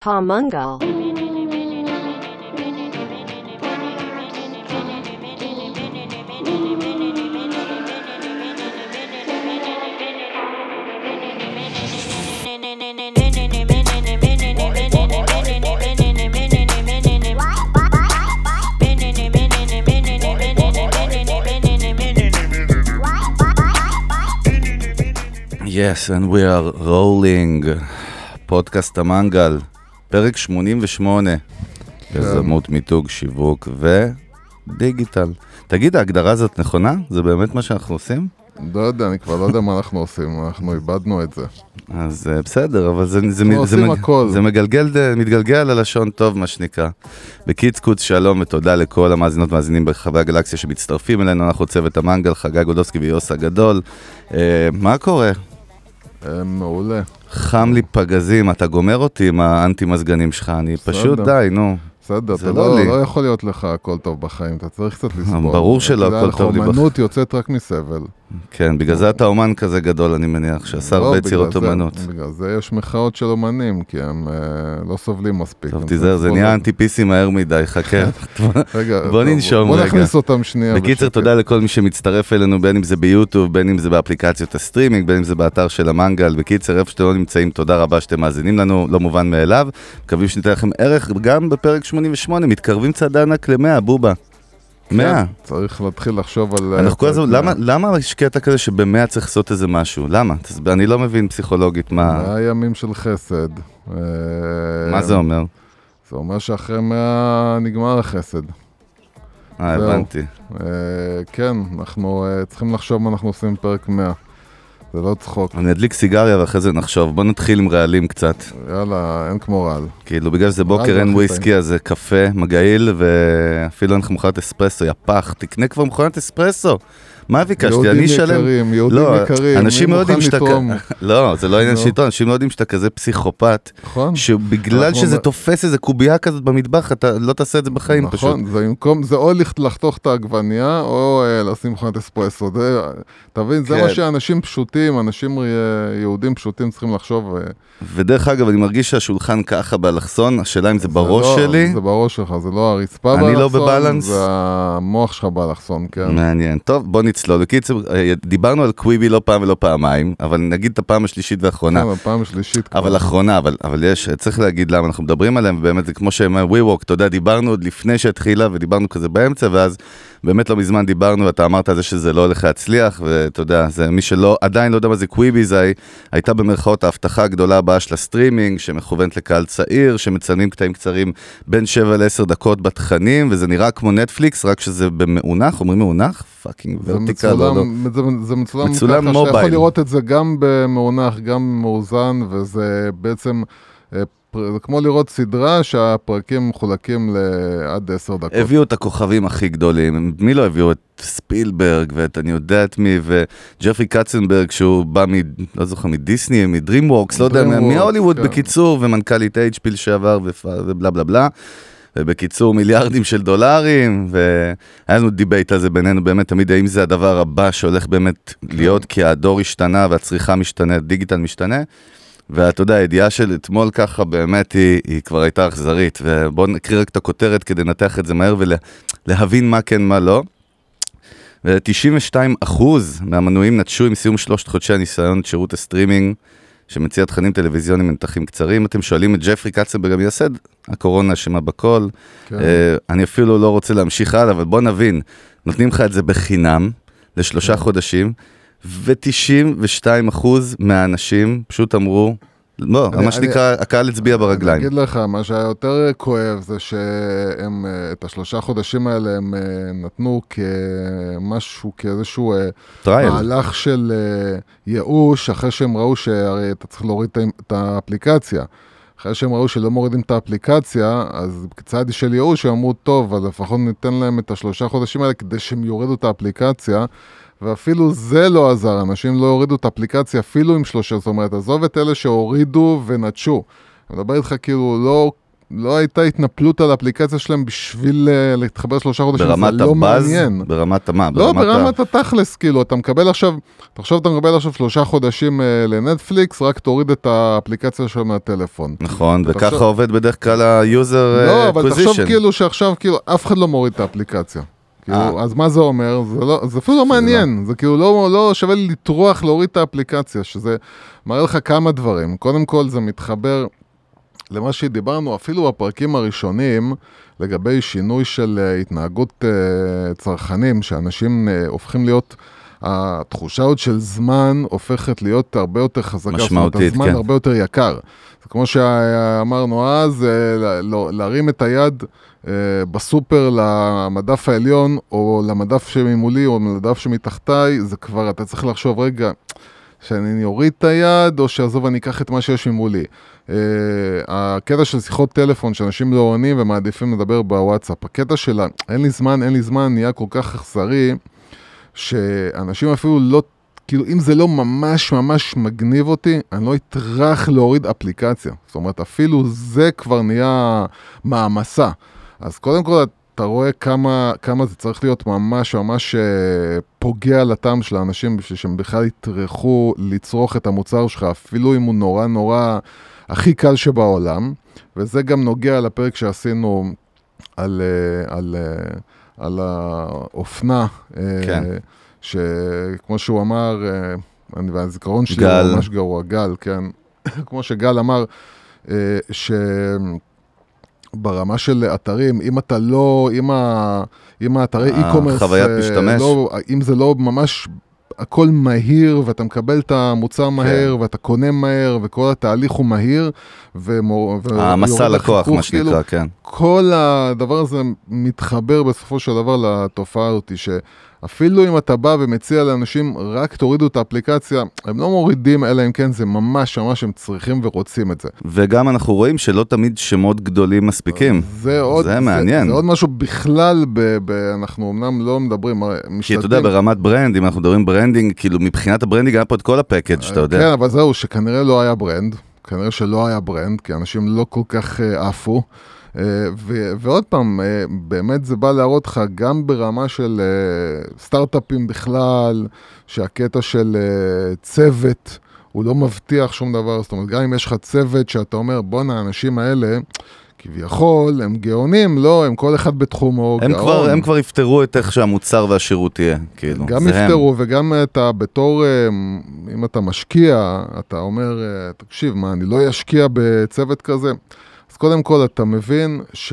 Pamungal. Yes, and we are rolling. פודקאסט המנגל, פרק 88, יזמות, מיתוג, שיווק ודיגיטל. תגיד, ההגדרה הזאת נכונה? זה באמת מה שאנחנו עושים? לא יודע, אני כבר לא יודע מה אנחנו עושים, אנחנו איבדנו את זה. אז אה, בסדר, אבל זה, זה, זה, הכל. זה מגלגל, מתגלגל על הלשון טוב, מה שנקרא. בקיצקוץ, שלום ותודה לכל המאזינות והמאזינים ברחבי הגלקסיה שמצטרפים אלינו, אנחנו צוות המנגל, חגי גולדובסקי ויוס הגדול. אה, מה קורה? אה, מעולה. חם לי פגזים, אתה גומר אותי עם האנטי מזגנים שלך, אני פשוט. די, נו. בסדר, אתה לא לא. לא יכול להיות לך הכל טוב בחיים, אתה צריך קצת לסבול. ברור שלא הכל טוב לי האומנות יוצאת רק מסבל. כן, בגלל זה אתה אומן כזה גדול, אני מניח, שעשה לא, הרבה יצירות אומנות. בגלל זה יש מחאות של אומנים, כי הם אה, לא סובלים מספיק. טוב, תיזהר, זה נהיה לסבול. אנטי פיסי מהר מדי, חכה. בוא ננשום בוא רגע. נכניס אותם שנייה. בקיצר. תודה לכל מי שמצטרף אלינו, בין אם זה ביוטיוב, בין אם זה באפליקציות הסטרימינג, בין אם זה באתר של המנגל. בקיצר, איפה שאתם לא נמצאים, תודה רבה שאתם מאזינים לנו, לא מובן מאליו. מקווים שניתן לכם ערך גם בפרק 88, מתקרבים צעד ענק ל-100, בובה. 100. כן, צריך להתחיל לחשוב על... אה, אנחנו כל הזמן, למה-. למה יש קטע כזה שב-100 צריך לעשות איזה משהו? למה? אני לא מבין פסיכולוגית מה מאה ימים של חסד. אה, מה זה אומר. זה אומר שאחרי מאה נגמר החסד. אה. הבנתי. אה, כן, אנחנו צריכים לחשוב מה אנחנו עושים בפרק 100. זה לא צחוק. אני אדליק סיגריה ואחרי זה נחשוב. בוא נתחיל עם רעלים קצת. יאללה, אין כמו רעל. כאילו, בגלל שזה בוקר אין וויסקי, אז זה קפה מגעיל, ואפילו אין לך מכונת אספרסו, יא פח. תקנה כבר מכונת אספרסו. מה ביקשתי? יהודים אני אשלם... יקרים, יהודים לא, יקרים, אנשים לא יודעים מוכן שאתה... לא, זה לא עניין נו. של עיתון, אנשים לא יודעים שאתה כזה פסיכופת, נכון? שבגלל שזה תופס איזה קובייה כזאת במטבח, אתה לא תעשה את זה בחיים פשוט. נכון, זה במקום, זה או לח- לחתוך את העגבנייה, או אה, לשים מכונת אספרסו. זה, תבין, זה כן. מה שאנשים פשוטים, אנשים אה, יהודים פשוטים צריכים לחשוב. אה, ודרך אגב, אני מרגיש שהשולחן ככה באלכסון, השאלה אם זה בראש לא- שלי. זה בראש שלך, זה לא הרצפה לא באלכסון, בבלנס. זה המוח שלך באלכסון, כן. מעניין. טוב, בוא נצלול. בקיצור, אה, דיברנו על קוויבי לא פעם ולא פעמיים, אבל נגיד את הפעם השלישית והאחרונה. כן, הפעם השלישית כבר. אבל אחרונה, אבל, אבל יש, צריך להגיד למה אנחנו מדברים עליהם, ובאמת זה כמו שהם WeWork, אתה יודע, דיברנו עוד לפני שהתחילה, ודיברנו כזה באמצע, ואז באמת לא מזמן דיברנו, ואתה אמרת על זה שזה לא הולך להצליח, ואתה יודע, זה מי שלא, עדיין לא יודע מה זה קוויבי, זה הי- הייתה במרכאות ההבטחה הגדולה הבאה של הסטרימינג, שמכוונת לקהל צעיר, שמצלמים קטעים קצרים בין 7 ל-10 דקות בתכנים, וזה נראה כמו נטפליקס, רק שזה במאונח, אומרים מאונח? fucking vertical, לא, לא. זה, זה מצולם, מצולם ככה mobile. שאתה יכול לראות את זה גם במאונח, גם מאוזן, וזה בעצם, אה, זה כמו לראות סדרה שהפרקים מחולקים לעד עשר דקות. הביאו את הכוכבים הכי גדולים, מי לא הביאו? את ספילברג ואת אני יודע את מי, וג'פרי קצנברג שהוא בא מ... לא זוכר, מדיסני, מדרימוורקס, לא יודע, מהוליווד כן. בקיצור, ומנכ"לית HP לשעבר ופ- ובלה בלה בלה. ובקיצור מיליארדים של דולרים, והיה לנו debate על זה בינינו באמת תמיד, האם זה הדבר הבא שהולך באמת להיות, כי הדור השתנה והצריכה משתנה, ה digital משתנה. ואתה יודע, הידיעה של אתמול ככה באמת היא, היא כבר הייתה אכזרית, ובואו נקריא רק את הכותרת כדי לנתח את זה מהר ולהבין מה כן, מה לא. ו-92% מהמנויים נטשו עם סיום שלושת חודשי הניסיון את שירות הסטרימינג שמציע תכנים טלוויזיוניים בנתחים קצרים. אתם שואלים את ג'פרי קצנברג המייסד, הקורונה אשמה בכל. כן. אה, אני אפילו לא רוצה להמשיך הלאה, אבל בוא נבין, נותנים לך את זה בחינם לשלושה כן. חודשים, ו-92% מהאנשים פשוט אמרו, לא, אני- מה שנקרא, הקהל הצביע אני ברגליים. אגיד לך, מה שהיה יותר כואב זה שהם, אה, את השלושה חודשים האלה הם אה, נתנו כמשהו, כאיזשהו אה, trial. מהלך של ייאוש, אחרי שהם ראו שהרי אתה צריך להוריד את האפליקציה. אחרי שהם ראו שלא מורידים את האפליקציה, אז כצעד של ייאוש הם אמרו, טוב, אז לפחות ניתן להם את השלושה חודשים האלה כדי שהם יורידו את האפליקציה. ואפילו זה לא עזר, אנשים לא הורידו את האפליקציה אפילו עם שלושה, זאת אומרת, עזוב את אלה שהורידו ונטשו. אני מדבר איתך כאילו לא לא הייתה התנפלות על האפליקציה שלהם בשביל אה, להתחבר שלושה חודשים, זה ברמת לא הבאז? מעניין. ברמת המה? לא, ברמת ה- ברמת התכלס, כאילו, אתה מקבל עכשיו, תחשוב, אתה מקבל עכשיו שלושה חודשים אה, לנטפליקס, רק תוריד את האפליקציה שלו מהטלפון. נכון, וככה חושב- עובד בדרך כלל ה-user לא, אבל תחשוב. כאילו שעכשיו, כאילו, אף אחד לא מוריד את האפליקציה. כאילו, אה. אז מה זה אומר? זה, לא, זה אפילו לא מעניין, זה כאילו לא, לא שווה לי לטרוח להוריד את האפליקציה, שזה מראה לך כמה דברים. קודם כל זה מתחבר למה שדיברנו אפילו בפרקים הראשונים, לגבי שינוי של אה, התנהגות אה, צרכנים, שאנשים הופכים להיות, התחושה עוד של זמן הופכת להיות הרבה יותר חזקה. משמעותית, הזמן כן. הרבה יותר יקר. זה כמו שאמרנו אז, לא- להרים את היד בסופר למדף העליון, או למדף שממולי, או למדף שמתחתיי, זה כבר, אתה צריך לחשוב, רגע, שאני אוריד את היד, או שעזוב, אני אקח את מה שיש ממולי. Uh, הקטע של שיחות טלפון, שאנשים לא עונים ומעדיפים לדבר בוואטסאפ, הקטע של אין לי זמן, אין לי זמן, נהיה כל כך אכזרי, שאנשים אפילו לא, כאילו, אם זה לא ממש ממש מגניב אותי, אני לא אטרח להוריד אפליקציה. זאת אומרת, אפילו זה כבר נהיה מעמסה. אז קודם כל, אתה רואה כמה, כמה זה צריך להיות ממש ממש אה, פוגע לטעם של האנשים בשביל שהם בכלל יטרחו לצרוך את המוצר שלך, אפילו אם הוא נורא נורא הכי קל שבעולם. וזה גם נוגע לפרק שעשינו על, אה, על, אה, על האופנה. כן. שכמו שהוא אמר, אני- והזיכרון שלי גל. הוא ממש גרוע, גל, כן. כמו שגל אמר, ש... ברמה של אתרים, אם אתה לא, אם, ה, אם האתרי אה, e-commerce, חוויית אה, משתמש. לא, אם זה לא ממש הכל מהיר, ואתה מקבל את המוצר מהר, ואתה קונה מהר, וכל התהליך הוא מהיר, ומור... המסע לקוח, מה כאילו, שנקרא, כן. כל הדבר הזה מתחבר בסופו של דבר לתופעה הזאת, שאפילו אם אתה בא ומציע לאנשים, רק תורידו את האפליקציה, הם לא מורידים, אלא אם כן זה ממש ממש הם צריכים ורוצים את זה. וגם אנחנו רואים שלא תמיד שמות גדולים מספיקים. זה עוד, זה מעניין. זה עוד משהו בכלל, ב, ב, אנחנו אמנם לא מדברים, הרי כי אתה יודע, ברמת brand, אם אנחנו מדברים branding, כאילו מבחינת ה branding היה פה את כל ה package, אתה יודע. כן, אבל זהו, שכנראה לא היה brand, כנראה שלא היה brand, כי אנשים לא כל כך אה, עפו. אה, ו- ועוד פעם, אה, באמת זה בא להראות לך גם ברמה של אה, סטארט-אפים בכלל, שהקטע של אה, צוות, הוא לא מבטיח שום דבר, זאת אומרת, גם אם יש לך צוות שאתה אומר, בואנה, האנשים האלה, כביכול, הם גאונים, לא, הם כל אחד בתחומו הם גאון. כבר, הם כבר יפתרו את איך שהמוצר והשירות יהיה, כאילו. גם זה הם. יפתרו, וגם אתה בתור, אה, אם אתה משקיע, אתה אומר, אה, תקשיב, מה, אני לא אשקיע בצוות כזה? אז קודם כל, אתה מבין ש...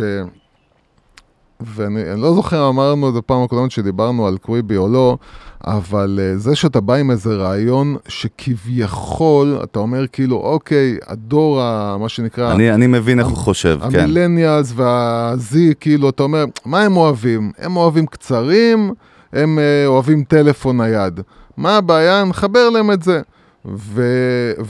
ואני אני לא זוכר, אמרנו את זה פעם הקודמת שדיברנו על קוויבי או לא, אבל אה, זה שאתה בא עם איזה רעיון שכביכול, אתה אומר כאילו, אוקיי, הדור, ה- מה שנקרא... אני, אני מבין איך הוא חושב, כן. המילניאלס והזי, כאילו, אתה אומר, מה הם אוהבים? הם אוהבים קצרים, הם אה, אוהבים טלפון נייד. מה הבעיה? נחבר להם את זה.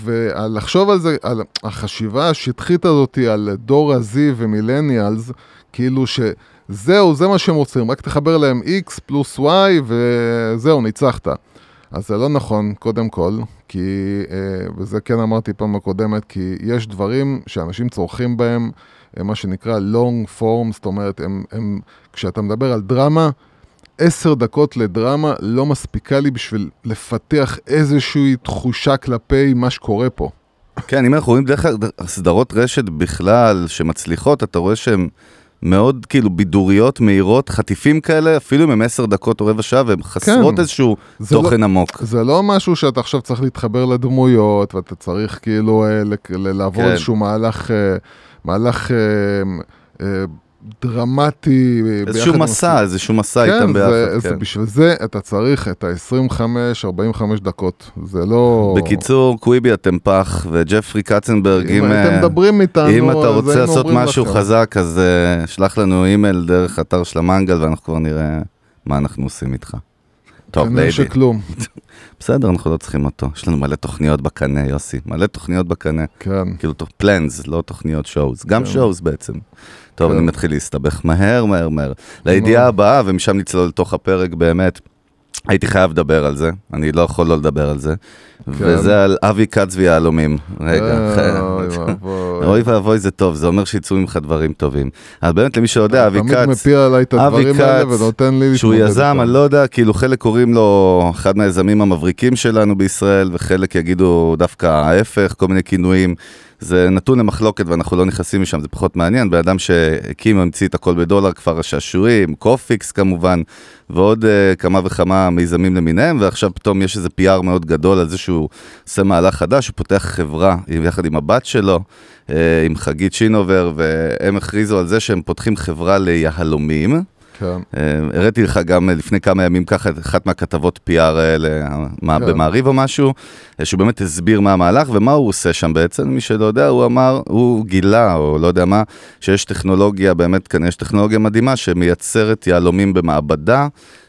ולחשוב על זה, על החשיבה השטחית הזאת על דור ה-Z ומילניאלס, כאילו שזהו, זה מה שהם רוצים, רק תחבר להם X פלוס Y וזהו, ניצחת. אז זה לא נכון, קודם כל, כי, אה, וזה כן אמרתי פעם הקודמת, כי יש דברים שאנשים צורכים בהם, אה, מה שנקרא long form, זאת אומרת, הם, הם, כשאתה מדבר על דרמה, עשר דקות לדרמה לא מספיקה לי בשביל לפתח איזושהי תחושה כלפי מה שקורה פה. כן, אם אנחנו רואים דרך סדרות רשת בכלל שמצליחות, אתה רואה שהן מאוד כאילו בידוריות, מהירות, חטיפים כאלה, אפילו אם הם עשר דקות או רבע שעה, והן חסרות כן. איזשהו תוכן עמוק. זה לא משהו שאתה עכשיו צריך להתחבר לדמויות, ואתה צריך כאילו אה, לעבור כן. איזשהו מהלך, אה, מהלך אה, דרמטי. אה, איזשהו עם מסע, איזשהו מסע כן, איתם זה, ביחד, זה, כן. בשביל זה אתה צריך את ה-25-45 דקות, זה לא... בקיצור, קוויבי אתם פח, וג'פרי קצנברג, אם אם... הייתם אה, מדברים איתנו, אם אתה רוצה לעשות משהו לכם. חזק, אז uh, שלח לנו אימייל דרך אתר של המנגל, ואנחנו כבר נראה מה אנחנו עושים איתך. טוב, ליידי. שכלום, בסדר, אנחנו לא צריכים אותו. יש לנו מלא תוכניות בקנה, יוסי. מלא תוכניות בקנה. כן. כאילו, פלנס, לא תוכניות שואוז. גם כן. שואוז בעצם. טוב, כן. אני מתחיל להסתבך מהר, מהר, מהר. לידיעה הבאה, ומשם נצלול לתוך הפרק באמת. הייתי חייב לדבר על זה, אני לא יכול לא לדבר על זה. וזה על אבי כץ ויהלומים. רגע, כן. אוי ואבוי. זה טוב, זה אומר שיצאו ממך דברים טובים. אז באמת למי שיודע, אבי כץ תמיד, מפיל עליי את הדברים האלה ונותן לי שהוא יזם. אני לא יודע, כאילו חלק קוראים לו אחד מהיזמים המבריקים שלנו בישראל, וחלק יגידו דווקא ההפך, כל מיני כינויים. זה נתון למחלוקת ואנחנו לא נכנסים משם, זה פחות מעניין. בן אדם שהקים, המציא את הכל בדולר, כפר השעשועים, קופיקס כמובן, ועוד אה, כמה וכמה מיזמים למיניהם, ועכשיו פתאום יש איזה PR מאוד גדול על זה שהוא עושה מהלך חדש, הוא פותח חברה יחד עם הבת שלו, uh, עם חגית שינובר, והם הכריזו על זה שהם פותחים חברה ליהלומים. כן. אה, הראיתי לך גם לפני כמה ימים ככה את אחת מהכתבות PR האלה, כן. במעריב או משהו, אה, שהוא באמת הסביר מה המהלך ומה הוא עושה שם בעצם, מי שלא יודע, הוא אמר, הוא גילה, או לא יודע מה, שיש טכנולוגיה, באמת כנראה יש טכנולוגיה מדהימה שמייצרת יהלומים במעבדה,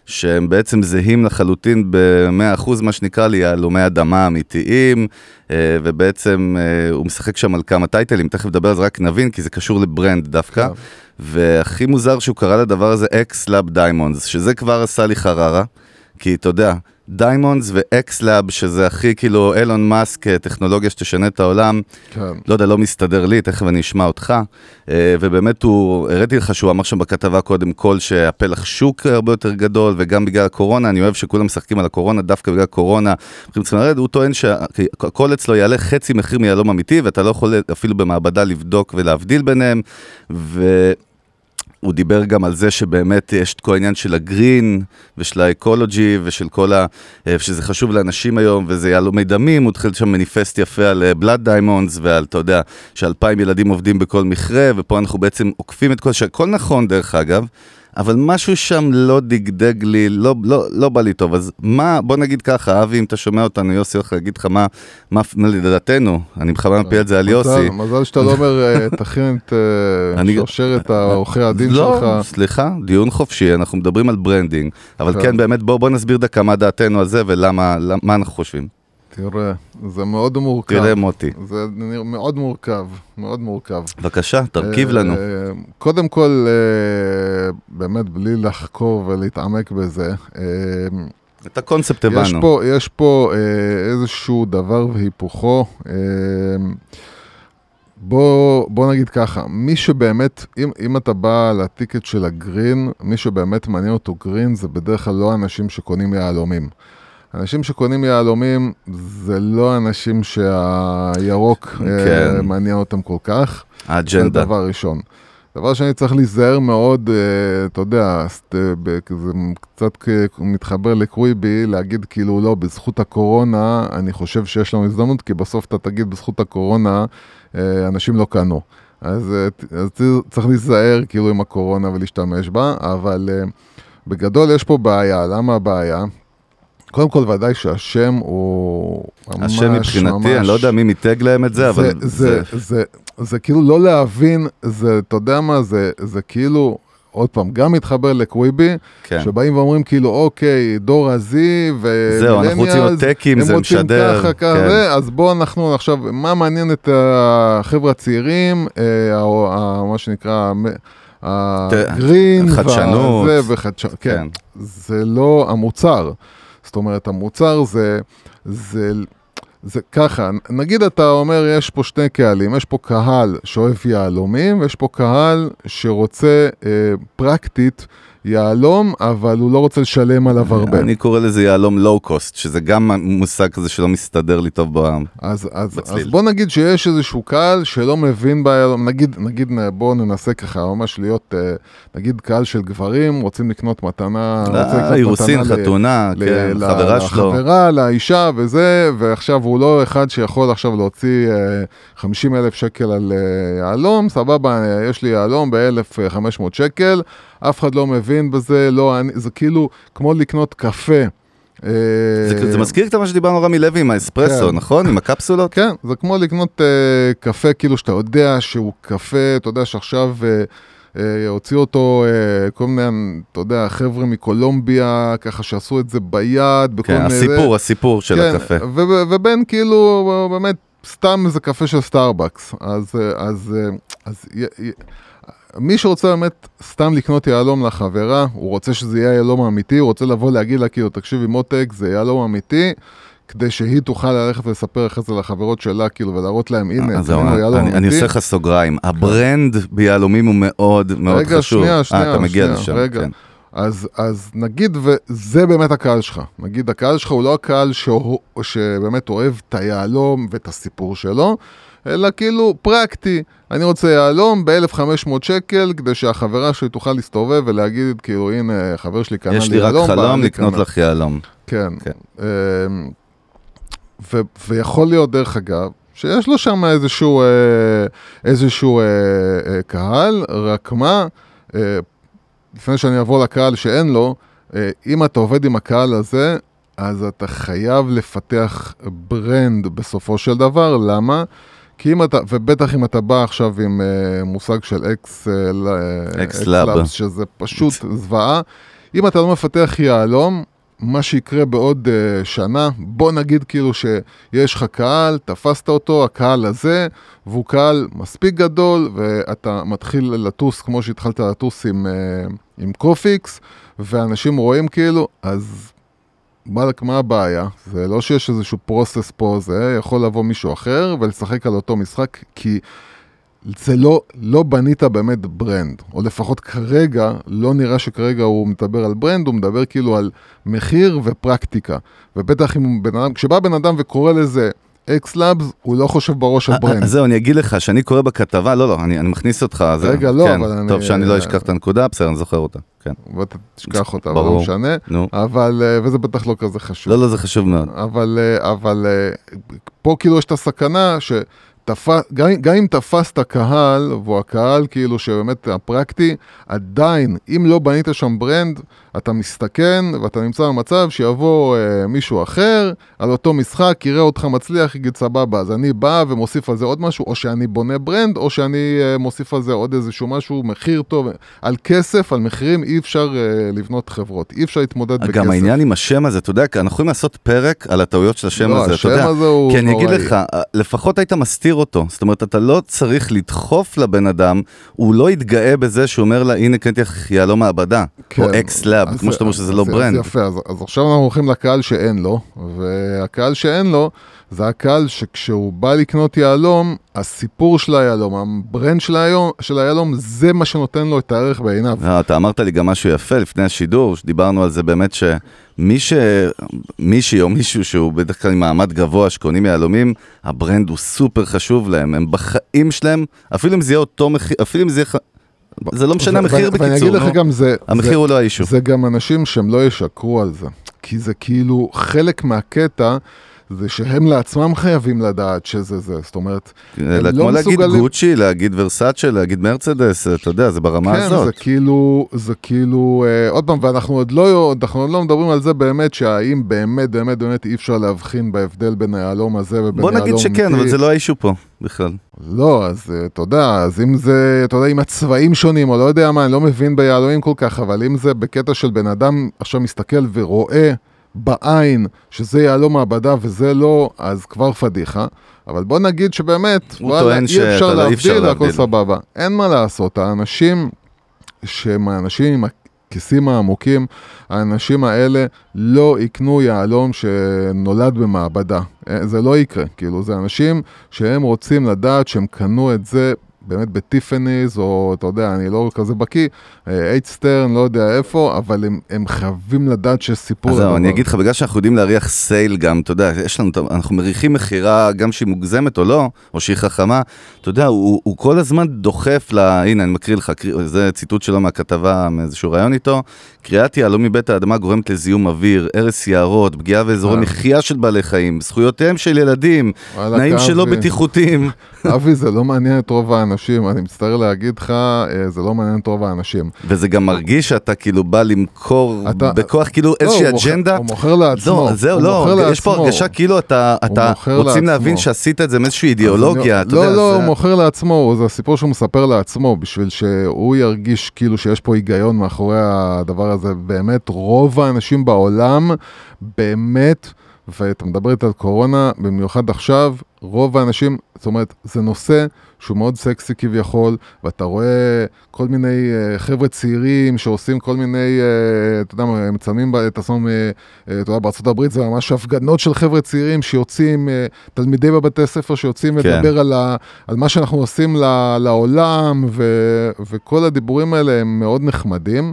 שהם בעצם זהים לחלוטין ב-100% מה שנקרא ליהלומי אדמה אמיתיים, אה, ובעצם אה, הוא משחק שם על כמה טייטלים, תכף נדבר על זה, רק נבין, כי זה קשור ל brand דווקא. כן. והכי מוזר שהוא קרא לדבר הזה X-Lab Diamonds, שזה כבר עשה לי חררה, כי אתה יודע, diamonds ו X-Lab, שזה הכי כאילו אילון מאסק, אה, טכנולוגיה שתשנה את העולם, כן. לא יודע, לא מסתדר לי, תכף אני אשמע אותך. אה, ובאמת הוא, הראיתי לך שהוא אמר שם בכתבה קודם כל שהפלח שוק הרבה יותר גדול, וגם בגלל הקורונה, אני אוהב שכולם משחקים על הקורונה, דווקא בגלל הקורונה, הוא טוען שהכל אצלו יעלה חצי מחיר מיהלום אמיתי, ואתה לא יכול אפילו במעבדה לבדוק ולהבדיל ביניהם, ו... הוא דיבר גם על זה שבאמת יש את כל העניין של ה green ושל האקולוגי ושל כל ה... אה, שזה חשוב לאנשים היום וזה יהלומי דמים, הוא התחיל שם מניפסט יפה על blood diamonds ועל, אתה יודע, שאלפיים ילדים עובדים בכל מכרה ופה אנחנו בעצם עוקפים את כל... שהכל נכון דרך אגב, אבל משהו שם לא דגדג לי, לא, לא, לא בא לי טוב, אז מה, בוא נגיד ככה, אבי, אם אתה שומע אותנו, יוסי הולך להגיד לך מה, מה, מה לדעתנו, אני בכוונה מפיל את זה על יוסי. מזל, שאתה לא אומר, אה, תכין את אה, שרשרת העורכי הדין לא, שלך. סליחה, דיון חופשי, אנחנו מדברים על branding, אבל כן. כן, באמת, בוא, בוא נסביר דקה מה דעתנו על זה ולמה למ- מה אנחנו חושבים. תראה, זה מאוד מורכב. תראה מוטי, זה מאוד מורכב, מאוד מורכב. בבקשה, תרכיב אה, לנו. קודם כל, אה, באמת, בלי לחקור ולהתעמק בזה, אה, את הקונספט יש הבנו. פה, יש פה איזשהו דבר והיפוכו. בוא, בוא נגיד ככה, מי שבאמת, אם, אם אתה בא לטיקט של הגרין, מי שבאמת מעניין אותו גרין זה בדרך כלל לא אנשים שקונים יהלומים. אנשים שקונים יהלומים זה לא אנשים שהירוק כן. אה, מעניין אותם כל כך. האג'נדה. זה דבר ראשון. דבר שני, צריך להיזהר מאוד, אה, אתה יודע, אה, זה קצת מתחבר לקוויבי, להגיד כאילו לא, בזכות הקורונה, אני חושב שיש לנו הזדמנות, כי בסוף אתה תגיד בזכות הקורונה, אה, אנשים לא קנו. אז, אה, אז צריך להיזהר כאילו עם הקורונה ולהשתמש בה, אבל אה, בגדול יש פה בעיה, למה הבעיה? קודם כל, ודאי שהשם הוא ממש, השם מבחינתי, אני לא יודע מי מיתג להם את זה, אבל זה, זה, זה, זה כאילו לא להבין, זה, אתה יודע מה, זה, זה כאילו, עוד פעם, גם מתחבר לקוויבי, כן. שבאים ואומרים כאילו, אוקיי, דור ה-Z זהו, אנחנו רוצים עוד טקים, זה הם רוצים משדר. ככה, ככה, כן. זה, אז בואו אנחנו עכשיו, מה מעניין את החבר'ה הצעירים, אה, מה שנקרא, הגרין, החדשנות. והזה, וחדשנות, כן. כן. זה לא המוצר. זאת אומרת, המוצר זה, זה, זה ככה, נגיד אתה אומר, יש פה שני קהלים, יש פה קהל שאוהב יהלומים, ויש פה קהל שרוצה אה, פרקטית יהלום, אבל הוא לא רוצה לשלם עליו הרבה. אני קורא לזה יהלום לואו קוסט, שזה גם מושג כזה שלא מסתדר לי טוב בעם. אז, אז. אז בוא נגיד שיש איזשהו קהל שלא מבין ביהלום, נגיד, נגיד בואו ננסה ככה ממש להיות, אה, נגיד קהל של גברים, רוצים לקנות מתנה, רוצה לקנות אה, אירוסין, מתנה חתונה, ל- כן, ל- חברה שלו. לחברה, לאישה וזה, ועכשיו הוא לא אחד שיכול עכשיו להוציא אה, 50 אלף שקל על אה, יהלום, סבבה, אה, יש לי יהלום ב-1,500 שקל, אף אחד לא מבין בזה, לא, אני, זה כאילו כמו לקנות קפה. אה, זה, זה מזכיר קצת מה שדיברנו רמי לוי עם האספרסו, כן. נכון? עם הקפסולות? כן, זה כמו לקנות אה, קפה, כאילו שאתה יודע שהוא קפה, אתה יודע שעכשיו אה, אה, הוציאו אותו אה, כל מיני, אתה יודע, חבר'ה מקולומביה, ככה שעשו את זה ביד, בכל כן, מיני... הסיפור, הסיפור של כן, הקפה. ו- ובין כאילו, באמת, סתם איזה קפה של סטארבקס. אז, מי שרוצה באמת סתם לקנות יהלום לחברה, הוא רוצה שזה יהיה יהלום אמיתי, הוא רוצה לבוא להגיד לה כאילו, תקשיבי מותק, זה יהלום אמיתי. כדי שהיא תוכל ללכת ולספר אחרי זה לחברות שלה, כאילו, ולהראות להם, הנה, אז זה יהלום אני, אני אמיתי. עושה לך סוגריים, ה brand ביהלומים הוא מאוד מאוד רגע, חשוב. שנייה, אה, שנייה, אתה מגיע שנייה, לשם, רגע. כן. אז, אז נגיד, וזה באמת הקהל שלך. נגיד, הקהל שלך הוא לא הקהל שהוא, שבאמת אוהב את היהלום ואת הסיפור שלו, אלא כאילו פרקטי. אני רוצה יהלום ב-1500 שקל, כדי שהחברה שלי תוכל להסתובב ולהגיד, כאילו, הנה, חבר שלי קנה לי יש לי יהלום. רק חלום לקנות. לך יהלום. כן. כן. אמ, ו- ויכול להיות, דרך אגב, שיש לו שם איזשהו, אה, איזשהו אה, אה, קהל, רק מה, אה, לפני שאני אעבור לקהל שאין לו, אה, אם אתה עובד עם הקהל הזה, אז אתה חייב לפתח ברנד בסופו של דבר, למה? כי אם אתה, ובטח אם אתה בא עכשיו עם אה, מושג של X, ל- אה, X-Lab. X-Labs, שזה פשוט זוועה, אם אתה לא מפתח יהלום, מה שיקרה בעוד אה, שנה, בוא נגיד כאילו שיש לך קהל, תפסת אותו, הקהל הזה, והוא קהל מספיק גדול, ואתה מתחיל לטוס כמו שהתחלת לטוס עם, אה, עם קופיקס, ואנשים רואים כאילו, אז מה הבעיה? זה לא שיש איזשהו process פה, זה יכול לבוא מישהו אחר ולשחק על אותו משחק, כי זה לא, לא בנית באמת brand, או לפחות כרגע, לא נראה שכרגע הוא מדבר על brand, הוא מדבר כאילו על מחיר ופרקטיקה. ובטח אם בן אדם, כשבא בן אדם וקורא לזה X Labs, הוא לא חושב בראש על אה, brand. אז זהו, אני אגיד לך, שאני קורא בכתבה, לא, לא, אני אני מכניס אותך. זה- רגע, לא, כן, אבל אני- טוב שאני לא אשכח את הנקודה, בסדר, אני זוכר אותה, כן. ואתה תשכח אותה, לא ברור. משנה. נו. אבל, אה, וזה בטח לא כזה חשוב. לא, לא, זה חשוב מאוד. אבל, אה, אבל אה, פה כאילו יש את הסכנה. גם, גם אם תפסת קהל, והוא הקהל כאילו שבאמת הפרקטי, עדיין, אם לא בנית שם brand, אתה מסתכן ואתה נמצא במצב שיבוא אה, מישהו אחר על אותו משחק, יראה אותך מצליח, יגיד סבבה, אז אני בא ומוסיף על זה עוד משהו, או שאני בונה brand, או שאני אה, מוסיף על זה עוד איזשהו משהו, מחיר טוב. על כסף, על מחירים, אי אפשר אה, לבנות חברות, אי אפשר להתמודד בכסף. גם העניין עם השם הזה, אתה יודע, אנחנו יכולים לעשות פרק על הטעויות של השם לא, הזה, השם אתה יודע. הזה הוא כי אני אגיד. לך, לפחות היית מסתיר אותו. זאת אומרת, אתה לא צריך לדחוף לבן אדם, הוא לא יתגאה בזה שהוא אומר לה, הנה קניתי יהלום מעבדה, או X Lab, אז- כמו שאתה אומר שזה לא אז- brand. אז יפה, אז, אז עכשיו אנחנו הולכים לקהל שאין לו, והקהל שאין לו, זה הקהל שכשהוא בא לקנות יהלום, הסיפור של היהלום, ה brand של, היום, של היהלום, זה מה שנותן לו את הערך בעיניו. לא, אתה אמרת לי גם משהו יפה לפני השידור, שדיברנו על זה באמת שמי ש... מישהי או מישהו שהוא בדרך כלל עם מעמד גבוה שקונים יהלומים, ה brand הוא סופר חשוב להם, הם בחיים שלהם, אפילו אם זה יהיה אותו מחיר, אפילו אם זה יהיה... זה לא משנה המחיר ו- ואני בקיצור, אגיד לך. גם, זה, המחיר הוא לא ה issue. זה גם אנשים שהם לא ישקרו על זה. כי זה כאילו, חלק מהקטע זה שהם לעצמם חייבים לדעת שזה זה. זאת אומרת, הם אלא לא כמו להגיד מסוגלים- גוצ'י, להגיד ורסאצ'ה, להגיד מרצדס, אתה יודע, זה ברמה כן, זה הזאת. כאילו, זה כאילו, אה, עוד פעם, ואנחנו עוד לא, אנחנו עוד לא מדברים על זה באמת, שהאם באמת, באמת, באמת אי אפשר להבחין בהבדל בין היהלום הזה ובין בוא יהלום נגיד שכן, אמיתי. אבל זה לא האישו פה בכלל. לא, אז אה, אתה יודע, אז אם זה, אתה יודע, אם הצבעים שונים, או לא יודע מה, אני לא מבין ביהלומים כל כך, אבל אם זה בקטע של בן אדם עכשיו מסתכל ורואה בעין שזה יהלום מעבדה וזה לא, אז כבר פדיחה. אבל בוא נגיד שבאמת, וואלה, אי אפשר לא- להבדיל, הכל. סבבה. אין מה לעשות, האנשים שהם האנשים עם הכיסים העמוקים, האנשים האלה לא יקנו יהלום שנולד במעבדה. אה, זה לא יקרה, כאילו, זה אנשים שהם רוצים לדעת שהם קנו את זה באמת בטיפניז, או אתה יודע, אני לא כזה בקיא, אייטסטרן, לא יודע איפה, אבל הם, הם חייבים לדעת שיש סיפור. אז זהו, אני. אגיד לך, בגלל שאנחנו יודעים להריח סייל גם, אתה יודע, יש לנו, אנחנו מריחים מכירה גם שהיא מוגזמת או לא, או שהיא חכמה, אתה יודע, הוא, הוא כל הזמן דוחף ל... הנה, אני מקריא לך, זה ציטוט שלו מהכתבה, מאיזשהו ראיון איתו, קריאת יהלום מבית האדמה גורמת לזיהום אוויר, הרס יערות, פגיעה באזורי אה. מחיה של בעלי חיים, זכויותיהם של ילדים, תנאים שלא. בטיחותיים. אבי, זה לא מעניין את רוב האנשים, אני מצטער להגיד לך, אה, זה לא מעניין את רוב האנשים. וזה גם מרגיש שאתה כאילו בא למכור אתה- בכוח כאילו לא, איזושהי הוא אג'נדה. הוא מוכר לעצמו. לא, זהו, הוא לא, יש פה לעצמו. הרגשה כאילו אתה, אתה רוצים לעצמו. להבין שעשית את זה מאיזושהי אידיאולוגיה, אתה לא, יודע, לא, זה- הוא מוכר לעצמו, זה הסיפור שהוא מספר לעצמו, בשביל שהוא ירגיש כאילו שיש פה היגיון מאחורי הדבר הזה. באמת, רוב האנשים בעולם באמת ואתה מדבר איתי על קורונה, במיוחד עכשיו, רוב האנשים, זאת אומרת, זה נושא שהוא מאוד סקסי כביכול, ואתה רואה כל מיני uh, חבר'ה צעירים שעושים כל מיני, uh, אתה יודע מה, מצלמים את עצמם, אתה יודע, בארה"ב זה ממש הפגנות של חבר'ה צעירים שיוצאים, uh, תלמידי בבתי ספר שיוצאים כן. לדבר על, ה, על מה שאנחנו עושים לעולם, ו, וכל הדיבורים האלה הם מאוד נחמדים.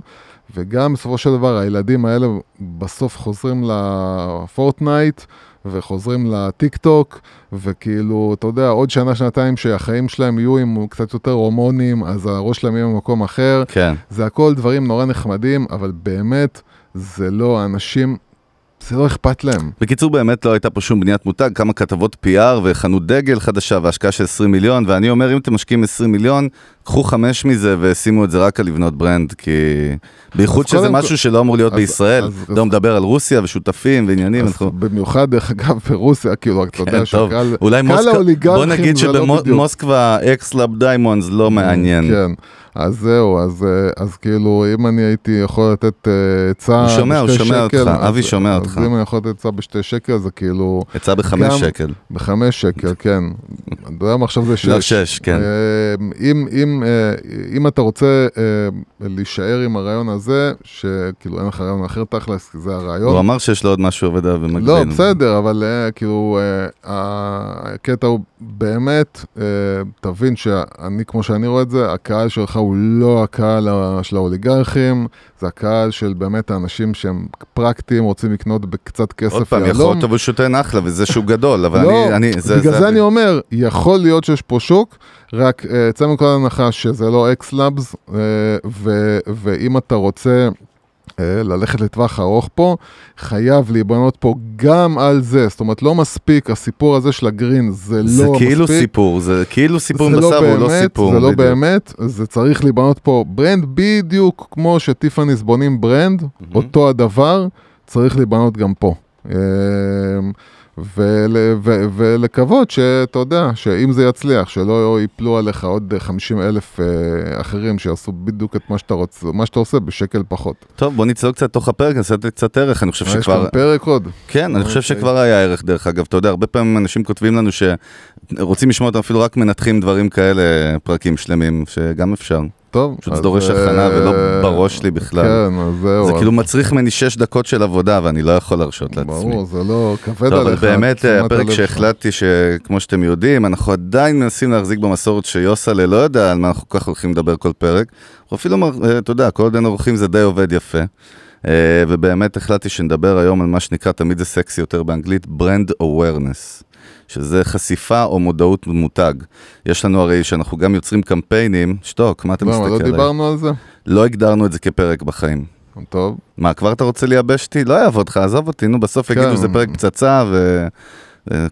וגם בסופו של דבר הילדים האלה בסוף חוזרים לפורטנייט וחוזרים לטיק טוק, וכאילו, אתה יודע, עוד שנה, שנתיים שהחיים שלהם יהיו עם קצת יותר הורמונים, אז הראש שלהם יהיה במקום אחר. כן. זה הכל דברים נורא נחמדים, אבל באמת, זה לא, האנשים זה לא אכפת להם. בקיצור, באמת לא הייתה פה שום בניית מותג, כמה כתבות PR וחנות דגל חדשה והשקעה של 20 מיליון, ואני אומר, אם אתם משקיעים 20 מיליון, קחו חמש מזה ושימו את זה רק על לבנות brand, כי בייחוד שזה משהו שלא אמור להיות אז, בישראל, אז, לא אז... מדבר על רוסיה ושותפים ועניינים. אנחנו... במיוחד, דרך אגב, ברוסיה, כאילו, אתה יודע כן, שקל האוליגרכים בוא נגיד שבמוסקבה X-Lab Diamonds לא מעניין. כן. אז זהו, אז, אה, אז כאילו, אם אני הייתי יכול לתת אה, עצה בשתי שקל... הוא שומע, הוא שומע אותך, אבי שומע אותך. אז אם אני יכול לתת עצה בשתי שקל, זה כאילו... עצה בחמש גם, שקל. בחמש שקל, כן. אתה יודע מה עכשיו זה שש. לא, שש, כן. אה, אם, אם, אם אתה רוצה להישאר עם הרעיון הזה, שכאילו אין לך רעיון אחר תכלס, כי זה הרעיון. הוא אמר שיש לו עוד משהו עובד במקביל. לא, בסדר, אבל כאילו, הקטע הוא באמת, תבין שאני, כמו שאני רואה את זה, הקהל שלך הוא לא הקהל של האוליגרכים, זה הקהל של באמת האנשים שהם פרקטיים, רוצים לקנות בקצת כסף יהלום. עוד פעם, יכול להיות אבל שותה נחלה וזה שהוא גדול, אבל לא, אני... אני זה, בגלל זה, זה אני אומר, יכול להיות שיש פה שוק, רק יצא uh, מכל הנחה שזה לא אקס-לאבס, uh, ואם אתה רוצה... אה, ללכת לטווח ארוך פה, חייב להיבנות פה גם על זה, זאת אומרת לא מספיק הסיפור הזה של הגרין, זה, זה לא כאילו מספיק. סיפור, זה כאילו סיפור עם בשר, הוא לא סיפור. זה לא בדיוק. באמת, זה צריך להיבנות פה ברנד בדיוק כמו שטיפאניס בונים ברנד, mm-hmm. אותו הדבר, צריך להיבנות גם פה. ול, ו, ולקוות שאתה יודע, שאם זה יצליח, שלא ייפלו עליך עוד 50 אלף אה, אחרים שיעשו בדיוק את מה שאתה רוצה, מה שאתה עושה בשקל פחות. טוב, בוא נצלול קצת תוך הפרק, נעשה קצת ערך, אני חושב שכבר... יש כאן פרק עוד. כן, אני חושב אוקיי. שכבר היה ערך, דרך אגב, אתה יודע, הרבה פעמים אנשים כותבים לנו שרוצים לשמוע אותם אפילו רק מנתחים דברים כאלה, פרקים שלמים, שגם אפשר. טוב. פשוט זה דורש הכנה ולא אה, בראש לי בכלל. כן, אז זהו. זה כאילו מצריך ממני שש דקות של עבודה ואני לא יכול להרשות לעצמי. ברור, זה לא כבד עליך. טוב, באמת הפרק שהחלטתי שכמו שאתם יודעים, אנחנו עדיין מנסים להחזיק במסורת שיוסלה לא יודע על מה אנחנו כל כך הולכים לדבר כל פרק. הוא אפילו, אה, אתה יודע, כל עוד אין אורחים זה די עובד יפה. אה, ובאמת החלטתי שנדבר היום על מה שנקרא, תמיד זה סקסי יותר באנגלית, ברנד אווירנס. שזה חשיפה או מודעות מותג. יש לנו הרי שאנחנו גם יוצרים קמפיינים, שתוק, מה אתה לא, מסתכל עליי? לא דיברנו על זה? לא הגדרנו את זה כפרק בחיים. טוב. מה, כבר אתה רוצה לייבש אותי? לא יעבוד לך, עזוב אותי, נו, בסוף כן. יגידו שזה פרק פצצה ו...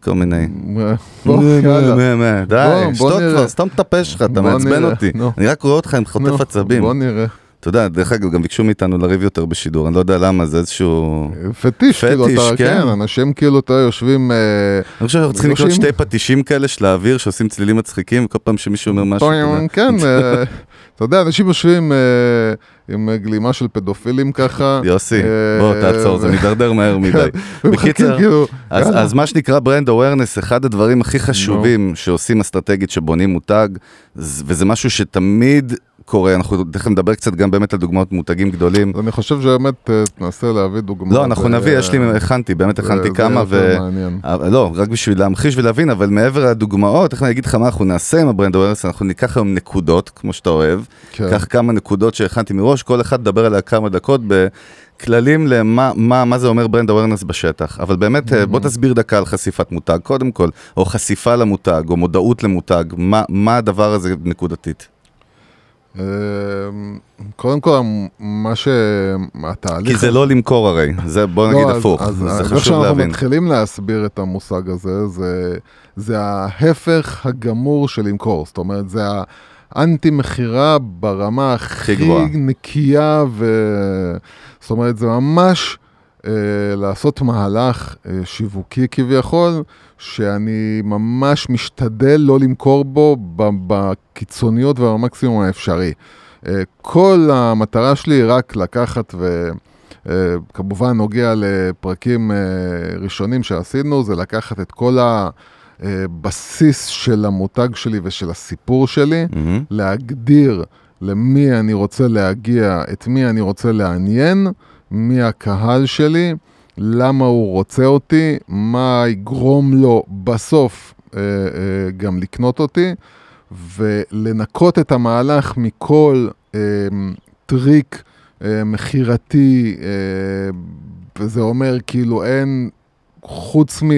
כל מיני. בוא, יאללה. די, שתוק כבר, סתום את הפה שלך, אתה מעצבן אותי. אני רק רואה אותך עם חוטף עצבים. בוא נראה. אתה יודע, דרך אגב, גם ביקשו מאיתנו לריב יותר בשידור, אני לא יודע למה, זה איזשהו... פטיש, כאילו, אתה, כן, כן, אנשים כאילו, אתה יושבים... אה, אני חושב שאנחנו צריכים לקנות שתי פטישים כאלה של האוויר, שעושים צלילים מצחיקים, כל פעם שמישהו אומר משהו. כן, אה, אתה יודע, אנשים יושבים אה, עם גלימה של פדופילים ככה. יוסי, בוא תעצור, זה מידרדר מהר מדי. כן, בקיצר, כאילו, אז מה שנקרא brand awareness, אחד הדברים הכי חשובים שעושים אסטרטגית שבונים מותג, וזה משהו שתמיד... קורה, אנחנו תכף נדבר קצת גם באמת על דוגמאות מותגים גדולים. אני חושב שבאמת אה, ננסה להביא דוגמאות. לא, אנחנו נביא, יש לי, הכנתי, באמת הכנתי כמה, ו... לא, רק בשביל להמחיש ולהבין, אבל מעבר לדוגמאות, איך אני אגיד לך מה אנחנו נעשה עם ה brand awareness, אנחנו ניקח היום נקודות, כמו שאתה אוהב, כן. קח כמה נקודות שהכנתי מראש, כל אחד מדבר עליה כמה דקות בכללים למה מה, מה זה אומר ברנד אוורנס בשטח. אבל באמת, mm-hmm. בוא תסביר דקה על חשיפת מותג, קודם כל, או חשיפה למותג, או מודעות למותג, מה, מה הדבר הזה נקודתית. אמ, קודם כל, מה שהתהליך... כי זה לא למכור הרי, זה בוא נגיד לא, הפוך, אז, זה אז חשוב להבין. אנחנו מתחילים להסביר את המושג הזה, זה, זה ההפך הגמור של למכור, זאת אומרת, זה האנטי מכירה ברמה הכי נקייה, ו... זאת אומרת, זה ממש אה, לעשות מהלך אה, שיווקי כביכול, שאני ממש משתדל לא למכור בו בקיצוניות ובמקסימום האפשרי. אה, כל המטרה שלי היא רק לקחת ו... כמובן נוגע לפרקים ראשונים שעשינו, זה לקחת את כל הבסיס של המותג שלי ושל הסיפור שלי, mm-hmm. להגדיר למי אני רוצה להגיע, את מי אני רוצה לעניין, מי הקהל שלי, למה הוא רוצה אותי, מה יגרום לו בסוף אה, אה, גם לקנות אותי, ולנקות את המהלך מכל אה, טריק מכירתי, וזה אומר כאילו אין, חוץ מ,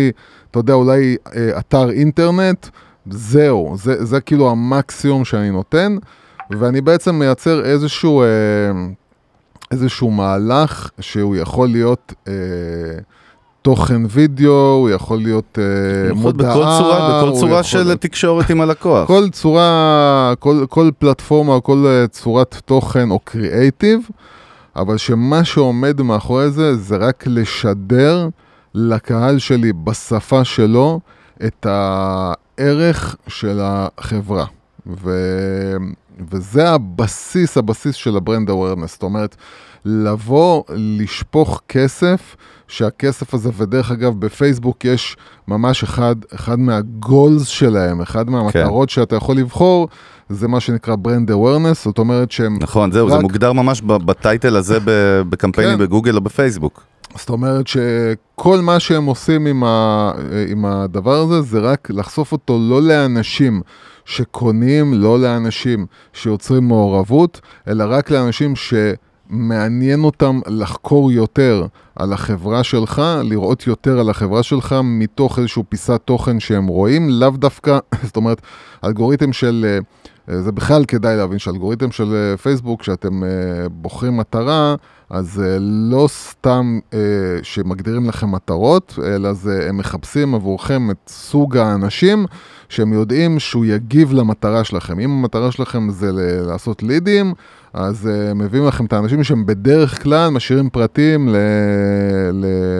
אתה יודע, אולי אתר אינטרנט, זהו, זה, זה כאילו המקסימום שאני נותן, ואני בעצם מייצר איזשהו... אה, איזשהו מהלך שהוא יכול להיות אה, תוכן וידאו, הוא יכול להיות אה, מודעה. בכל צורה, בכל צורה של להיות... תקשורת עם הלקוח. כל צורה, כל, כל פלטפורמה או כל אה, צורת תוכן או קריאייטיב, אבל שמה שעומד מאחורי זה, זה רק לשדר לקהל שלי בשפה שלו את הערך של החברה. ו... וזה הבסיס, הבסיס של ה brand awareness. זאת אומרת, לבוא, לשפוך כסף, שהכסף הזה, ודרך אגב, בפייסבוק יש ממש אחד, אחד מה goals שלהם, אחד מהמטרות כן. שאתה יכול לבחור, זה מה שנקרא ברנד אווירנס, זאת אומרת שהם... נכון, זהו, רק... זה מוגדר ממש בטייטל הזה בקמפיינים כן. בגוגל או בפייסבוק. זאת אומרת שכל מה שהם עושים עם, ה, עם הדבר הזה, זה רק לחשוף אותו לא לאנשים שקונים, לא לאנשים שיוצרים מעורבות, אלא רק לאנשים שמעניין אותם לחקור יותר על החברה שלך, לראות יותר על החברה שלך מתוך איזושהי פיסת תוכן שהם רואים, לאו דווקא, זאת אומרת, אלגוריתם של... אה, זה בכלל כדאי להבין שאלגוריתם של אה, פייסבוק, כשאתם אה, בוחרים מטרה, אז לא סתם שמגדירים לכם מטרות, אלא זה, הם מחפשים עבורכם את סוג האנשים שהם יודעים שהוא יגיב למטרה שלכם. אם המטרה שלכם זה לעשות לידים, אז מביאים לכם את האנשים שהם בדרך כלל משאירים פרטים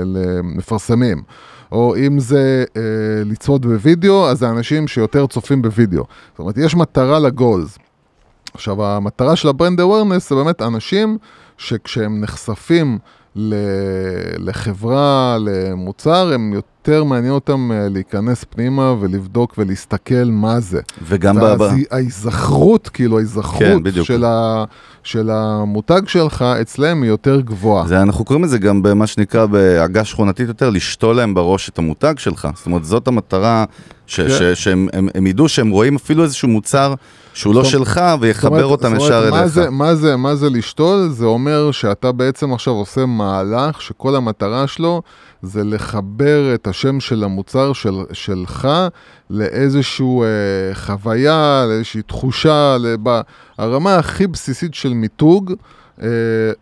למפרסמים. או אם זה אה, לצפות בווידאו, אז זה אנשים שיותר צופים בווידאו. זאת אומרת, יש מטרה לגולס. עכשיו, המטרה של ה brand awareness זה באמת אנשים שכשהם נחשפים לחברה, למוצר, הם יותר מעניין אותם אה, להיכנס פנימה ולבדוק ולהסתכל מה זה. וגם ההיזכרות, כאילו ההיזכרות כן, של, ה, של המותג שלך אצלם היא יותר גבוהה. זה, אנחנו קוראים לזה גם במה שנקרא בעגה שכונתית יותר, לשתול להם בראש את המותג שלך. זאת אומרת, זאת המטרה, ש, כן. ש, שהם הם, הם ידעו שהם רואים אפילו איזשהו מוצר שהוא לא שלך ויחבר אותם ישר אליך. מה זה, מה, זה, מה זה לשתול? זה אומר שאתה בעצם עכשיו עושה מהלך שכל המטרה שלו זה לחבר את השם של המוצר של, שלך לאיזושהי אה, חוויה, לאיזושהי תחושה, לב... הרמה הכי בסיסית של מיתוג. אה,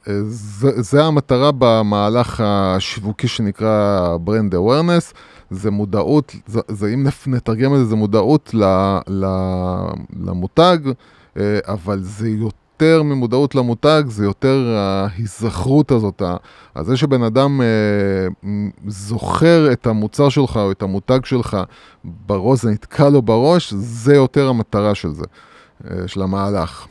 אה, זה, זה המטרה במהלך השיווקי שנקרא ברנד אווירנס. זה מודעות, זה, זה אם נתרגם את זה, זה מודעות ל, ל, למותג, אה, אבל זה יותר ממודעות למותג, זה יותר ההיזכרות הזאת. אז זה שבן אדם אה, זוכר את המוצר שלך או את המותג שלך בראש, זה נתקע לו בראש, זה יותר המטרה של זה, אה, של המהלך.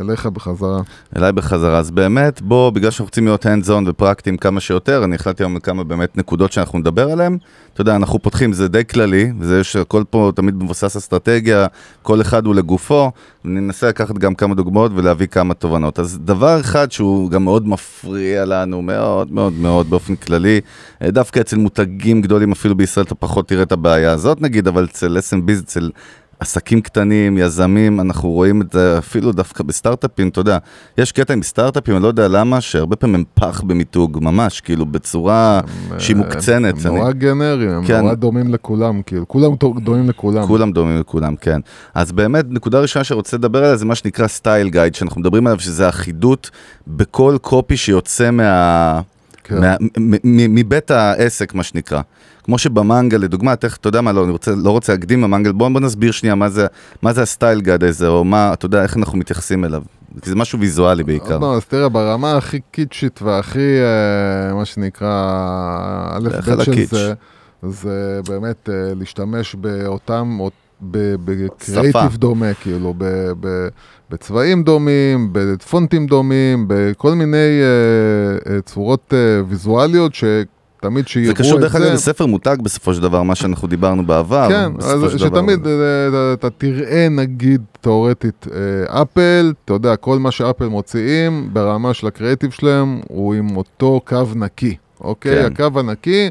אליך בחזרה. אליי בחזרה. אז באמת, בוא, בגלל שאנחנו רוצים להיות hands on ופרקטיים כמה שיותר, אני החלטתי היום כמה באמת נקודות שאנחנו נדבר עליהן. אתה יודע, אנחנו פותחים, זה די כללי, וזה שהכל פה תמיד מבוסס אסטרטגיה, כל אחד הוא לגופו. ננסה לקחת גם כמה דוגמאות ולהביא כמה תובנות. אז דבר אחד שהוא גם מאוד מפריע לנו, מאוד מאוד מאוד באופן כללי, דווקא אצל מותגים גדולים, אפילו בישראל אתה פחות תראה את הבעיה הזאת נגיד, אבל אצל SMB, אצל עסקים קטנים, יזמים, אנחנו רואים את זה אפילו דווקא בסטארט-אפים, אתה יודע, יש קטע עם סטארט-אפים, אני לא יודע למה, שהרבה פעמים הם פח במיתוג, ממש, כאילו בצורה שהיא מוקצנת. הם נורא גנריים, הם כן. נורא דומים לכולם, כאילו, כולם דומים לכולם. כולם דומים לכולם, כן. אז באמת, נקודה ראשונה שרוצה לדבר עליה זה מה שנקרא סטייל גייד, שאנחנו מדברים עליו, שזה אחידות בכל קופי שיוצא מה... כן. מה, מבית העסק, מה שנקרא. כמו שבמנגל, לדוגמה, תכף, אתה יודע מה, לא, אני רוצה, לא רוצה להקדים במנגל, בוא, בוא נסביר שנייה מה זה, מה זה הסטייל גאד הזה, או מה, אתה יודע, איך אנחנו מתייחסים אליו. כי זה משהו ויזואלי בעיקר. לא, אז תראה, ברמה הכי קיצ'ית והכי, אה, מה שנקרא, א' ב' של זה, זה באמת אה, להשתמש באותם, בקריאיטיב דומה, כאילו, ב, ב, בצבעים דומים, בפונטים דומים, בכל מיני uh, uh, צורות uh, ויזואליות ש... תמיד שיראו את זה. זה קשור דרך אגב לספר מותג בסופו של דבר, מה שאנחנו דיברנו בעבר. כן, אז שתמיד. אתה תראה נגיד תאורטית אפל, אתה יודע, כל מה שאפל מוציאים ברמה של הקריאיטיב שלהם הוא עם אותו קו נקי, אוקיי? כן. הקו הנקי.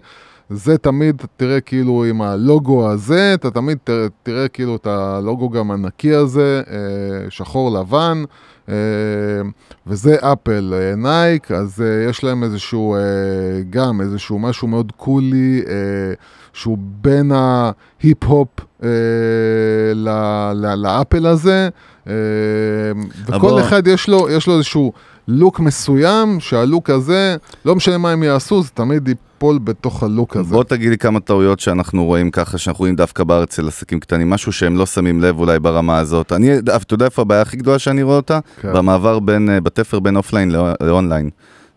זה תמיד תראה כאילו עם הלוגו הזה, אתה תמיד תראה, תראה כאילו את הלוגו גם הנקי הזה, שחור לבן, וזה אפל, נייק, אז יש להם איזשהו, גם איזשהו משהו מאוד cool-י, שהוא בין ההיפ-הופ לאפל הזה, וכל אחד יש לו, יש לו איזשהו לוק מסוים, שהלוק הזה, לא משנה מה הם יעשו, זה תמיד ייפול בתוך הלוק הזה. בוא תגיד לי כמה טעויות שאנחנו רואים ככה, שאנחנו רואים דווקא בארץ אצל עסקים קטנים, משהו שהם לא שמים לב אולי ברמה הזאת. אני, אתה יודע איפה הבעיה הכי גדולה שאני רואה אותה? כן. במעבר בין, בתפר בין offline לאונליין.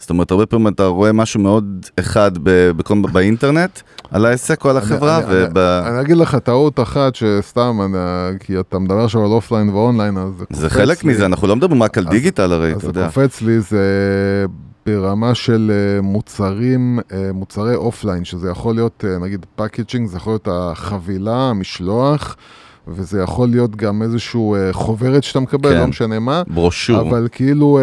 זאת אומרת, הרבה פעמים אתה רואה משהו מאוד אחד בכל, באינטרנט, על העסק או על החברה. אני, וב... אני, אני אגיד לך טעות אחת שסתם, אני, כי אתה מדבר עכשיו על offline ו online, אז זה קופץ לי. זה חלק מזה, אנחנו לא מדברים רק על אז, דיגיטל הרי, אתה יודע. אז זה קופץ לי, זה ברמה של אה, מוצרים, אה, מוצרי offline, שזה יכול להיות, אה, נגיד packaging, זה יכול להיות החבילה, המשלוח. וזה יכול להיות גם איזשהו חוברת שאתה מקבל, לא כן, לא משנה מה. ברושור. אבל כאילו...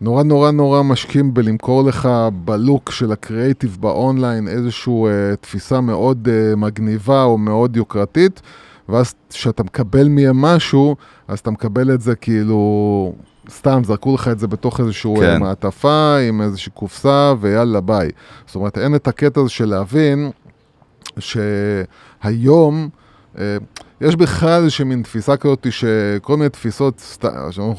נורא נורא נורא משקיעים בלמכור לך בלוק של הקריאיטיב באונליין איזושהי uh, תפיסה מאוד uh, מגניבה או מאוד יוקרתית, ואז כשאתה מקבל מהם משהו, אז אתה מקבל את זה כאילו, סתם זרקו לך את זה בתוך איזושהי אה, כן. מעטפה עם איזושהי קופסה ויאללה ביי. זאת אומרת, אין את הקטע הזה של להבין שהיום... uh, יש בכלל איזושהי מין תפיסה כזאת שכל מיני תפיסות,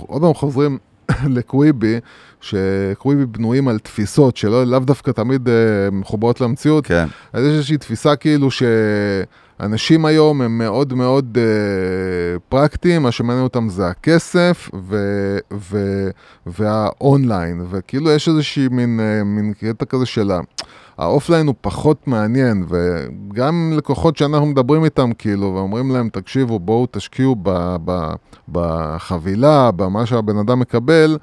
עוד פעם חוזרים לקוויבי, שקוויבי בנויים על תפיסות שלא לאו דווקא תמיד uh, מחוברות למציאות. כן. אז יש איזושהי תפיסה כאילו שאנשים היום הם מאוד מאוד uh, פרקטיים, מה שמעניין אותם זה הכסף ו- ו- והאונליין, וכאילו יש איזושהי מין, uh, מין קטע כזה של. ה offline הוא פחות מעניין, וגם לקוחות שאנחנו מדברים איתם, כאילו, ואומרים להם, תקשיבו, בואו תשקיעו ב, ב, בחבילה, במה שהבן אדם מקבל,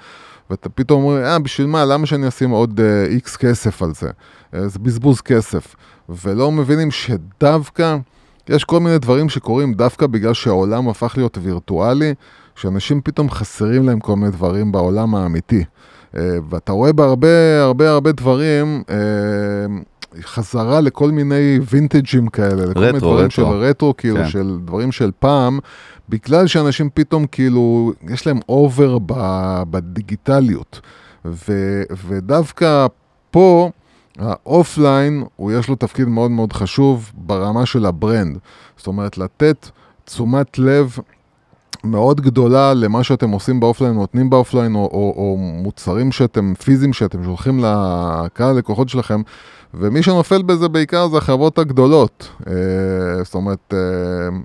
ואתה פתאום אומר, אה, בשביל מה? למה שאני אשים עוד איקס uh, כסף על זה? Uh, זה בזבוז כסף. ולא מבינים שדווקא, יש כל מיני דברים שקורים דווקא בגלל שהעולם הפך להיות וירטואלי, שאנשים פתאום חסרים להם כל מיני דברים בעולם האמיתי. אה, ואתה רואה בהרבה הרבה הרבה דברים אה, חזרה לכל מיני וינטג'ים כאלה, לכל מיני דברים של רטרו, כאילו, כן. של דברים של פעם, בגלל שאנשים פתאום כאילו, יש להם over בדיגיטליות. ו, ודווקא פה, ה offline, הוא יש לו תפקיד מאוד מאוד חשוב ברמה של ה brand. זאת אומרת, לתת תשומת לב מאוד גדולה למה שאתם עושים ב offline, נותנים ב offline, או, או, או מוצרים שאתם, פיזיים שאתם שולחים לקהל הלקוחות שלכם, ומי שנופל בזה בעיקר זה החברות הגדולות. אה, זאת אומרת, אה,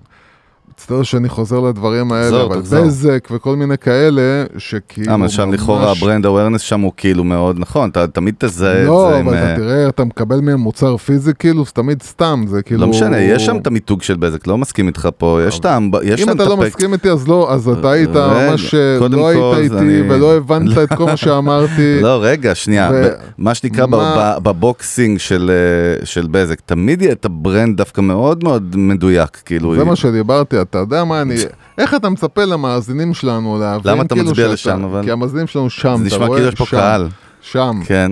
מצטער שאני חוזר לדברים האלה, אבל בזק וכל מיני כאלה, שכאילו... אה, מה שם לכאורה ה brand awareness שם הוא כאילו מאוד נכון, אתה תמיד תזהה את לא, זה עם... לא, אבל אתה תראה, אתה מקבל מהם מוצר פיזי כאילו, זה תמיד סתם, זה כאילו... לא משנה, יש שם את המיתוג של בזק, לא מסכים איתך פה, יש טעם, יש אם אתה לא מסכים איתי, אז לא, אז אתה היית ממש, לא היית איתי ולא הבנת את כל מה שאמרתי. לא, רגע, שנייה, מה שנקרא ב boxing של בזק, תמיד יהיה את ה brand דווקא מאוד מאוד מדויק, כאילו... זה מה שדיברתי, אתה יודע מה אני... איך אתה מצפה למאזינים שלנו להבין למה אתה כאילו מצביע לשם אבל? כי המאזינים שלנו שם, אתה רואה? זה נשמע כאילו יש פה קהל. שם. כן.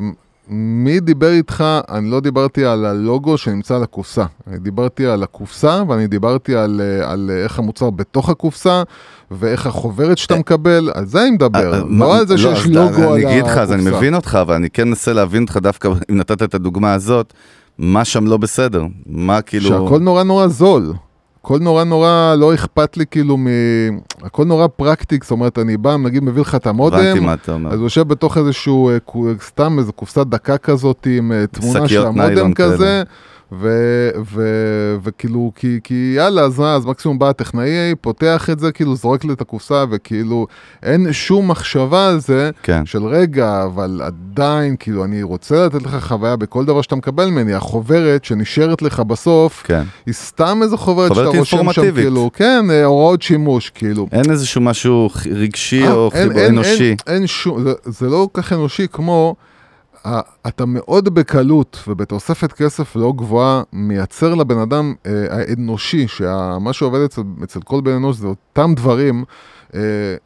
אמ, מי דיבר איתך? אני לא דיברתי על הלוגו שנמצא על הקופסה. אני דיברתי על הקופסה ואני דיברתי על, אה, על איך המוצר בתוך הקופסה ואיך החוברת שאתה אה, מקבל, על זה אני מדבר, אה, לא על זה לא, שיש לוגו על הקופסה. אני אגיד לך, אז אני מבין אותך, אבל אני כן מנסה להבין אותך דווקא, אם נתת את הדוגמה הזאת, מה שם לא בסדר? מה כאילו... שהכל נורא נורא זול. הכל נורא נורא לא אכפת לי כאילו מ... הכל נורא פרקטי, זאת אומרת, אני בא, נגיד מביא לך את המודם, אז הוא יושב בתוך איזשהו, אה, סתם איזו קופסת דקה כזאת עם אה, תמונה של המודם כזה, ו- ו- וכאילו, כי, כי יאללה, אז מה, אז מקסימום בא הטכנאי, פותח את זה, כאילו זורק לי את הקופסה, וכאילו אין שום מחשבה על זה, כן. של רגע, אבל עדיין, כאילו, אני רוצה לתת לך חוויה בכל דבר שאתה מקבל ממני, החוברת שנשארת לך בסוף, כן. היא סתם איזה חוברת חוברת שאתה רושם שם. כאילו, כן, אה, הוראות שימוש, כאילו. אין איזשהו משהו רגשי אה, או אין- אין- אנושי. אין, אין שום, זה, זה לא כל כך אנושי כמו, אתה מאוד בקלות ובתוספת כסף לא גבוהה מייצר לבן אדם אה, האנושי, שמה שעובד אצל, אצל כל בן אנוש זה אותם דברים. אה,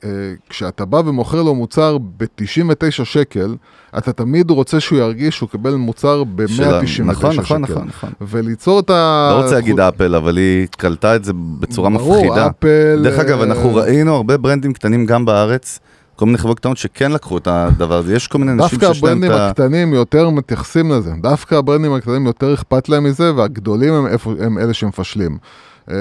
אה, כשאתה בא ומוכר לו מוצר ב-99 שקל, אתה תמיד רוצה שהוא ירגיש שהוא קיבל מוצר ב-199 של- שקל. נכון, נכון, נכון, נכון. וליצור את ה... לא רוצה להגיד אפל, אבל היא קלטה את זה בצורה ברור, מפחידה. אפל... דרך אגב, אה, אנחנו ראינו הרבה ברנדים קטנים גם בארץ, כל מיני חברות קטנות שכן לקחו את הדבר הזה. יש כל מיני אנשים דווקא שיש להם הברנדים את ה... הקטנים יותר מתייחסים לזה, דווקא הברנדים הקטנים יותר אכפת להם מזה, והגדולים הם, איפה, הם אלה שמפשלים. אה,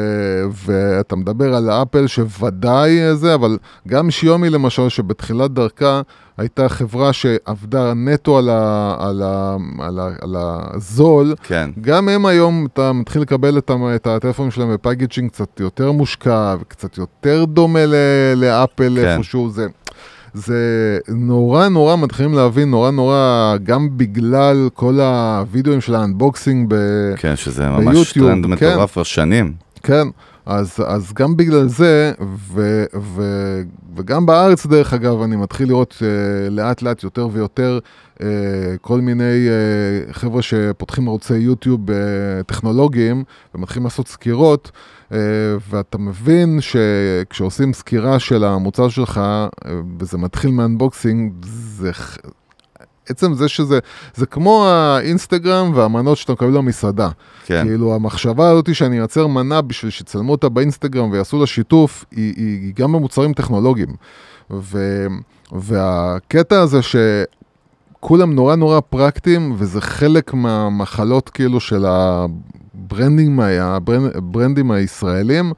ואתה מדבר על אפל שוודאי אה, זה, אבל גם שיאומי למשל, שבתחילת דרכה הייתה חברה שעבדה נטו על, ה, על, ה, על, ה, על הזול, כן, גם הם היום, אתה מתחיל לקבל את, את הטלפון שלהם ב packaging קצת יותר מושקע וקצת יותר דומה ל, לאפל כן. איפשהו, זה, זה נורא נורא מתחילים להבין, נורא נורא, גם בגלל כל הווידאוים של ה unboxing, ב, כן, שזה ממש ביוטיוב, טרנד כן. מטורף כבר שנים. כן, אז, אז גם בגלל זה, ו, ו, וגם בארץ דרך אגב, אני מתחיל לראות uh, לאט לאט יותר ויותר uh, כל מיני uh, חבר'ה שפותחים ערוצי יוטיוב uh, טכנולוגיים ומתחילים לעשות סקירות, ואתה מבין שכשעושים סקירה של המוצר שלך, uh, וזה מתחיל מ unboxing, זה... עצם זה שזה, זה כמו האינסטגרם והמנות שאתה מקבל במסעדה. כן, כאילו המחשבה הזאת שאני אייצר מנה בשביל שיצלמו אותה באינסטגרם ויעשו לה שיתוף, היא, היא, היא גם במוצרים טכנולוגיים. ו, והקטע הזה שכולם נורא נורא פרקטיים, וזה חלק מהמחלות כאילו של ה brandים, ה brand- ה brandים הישראלים,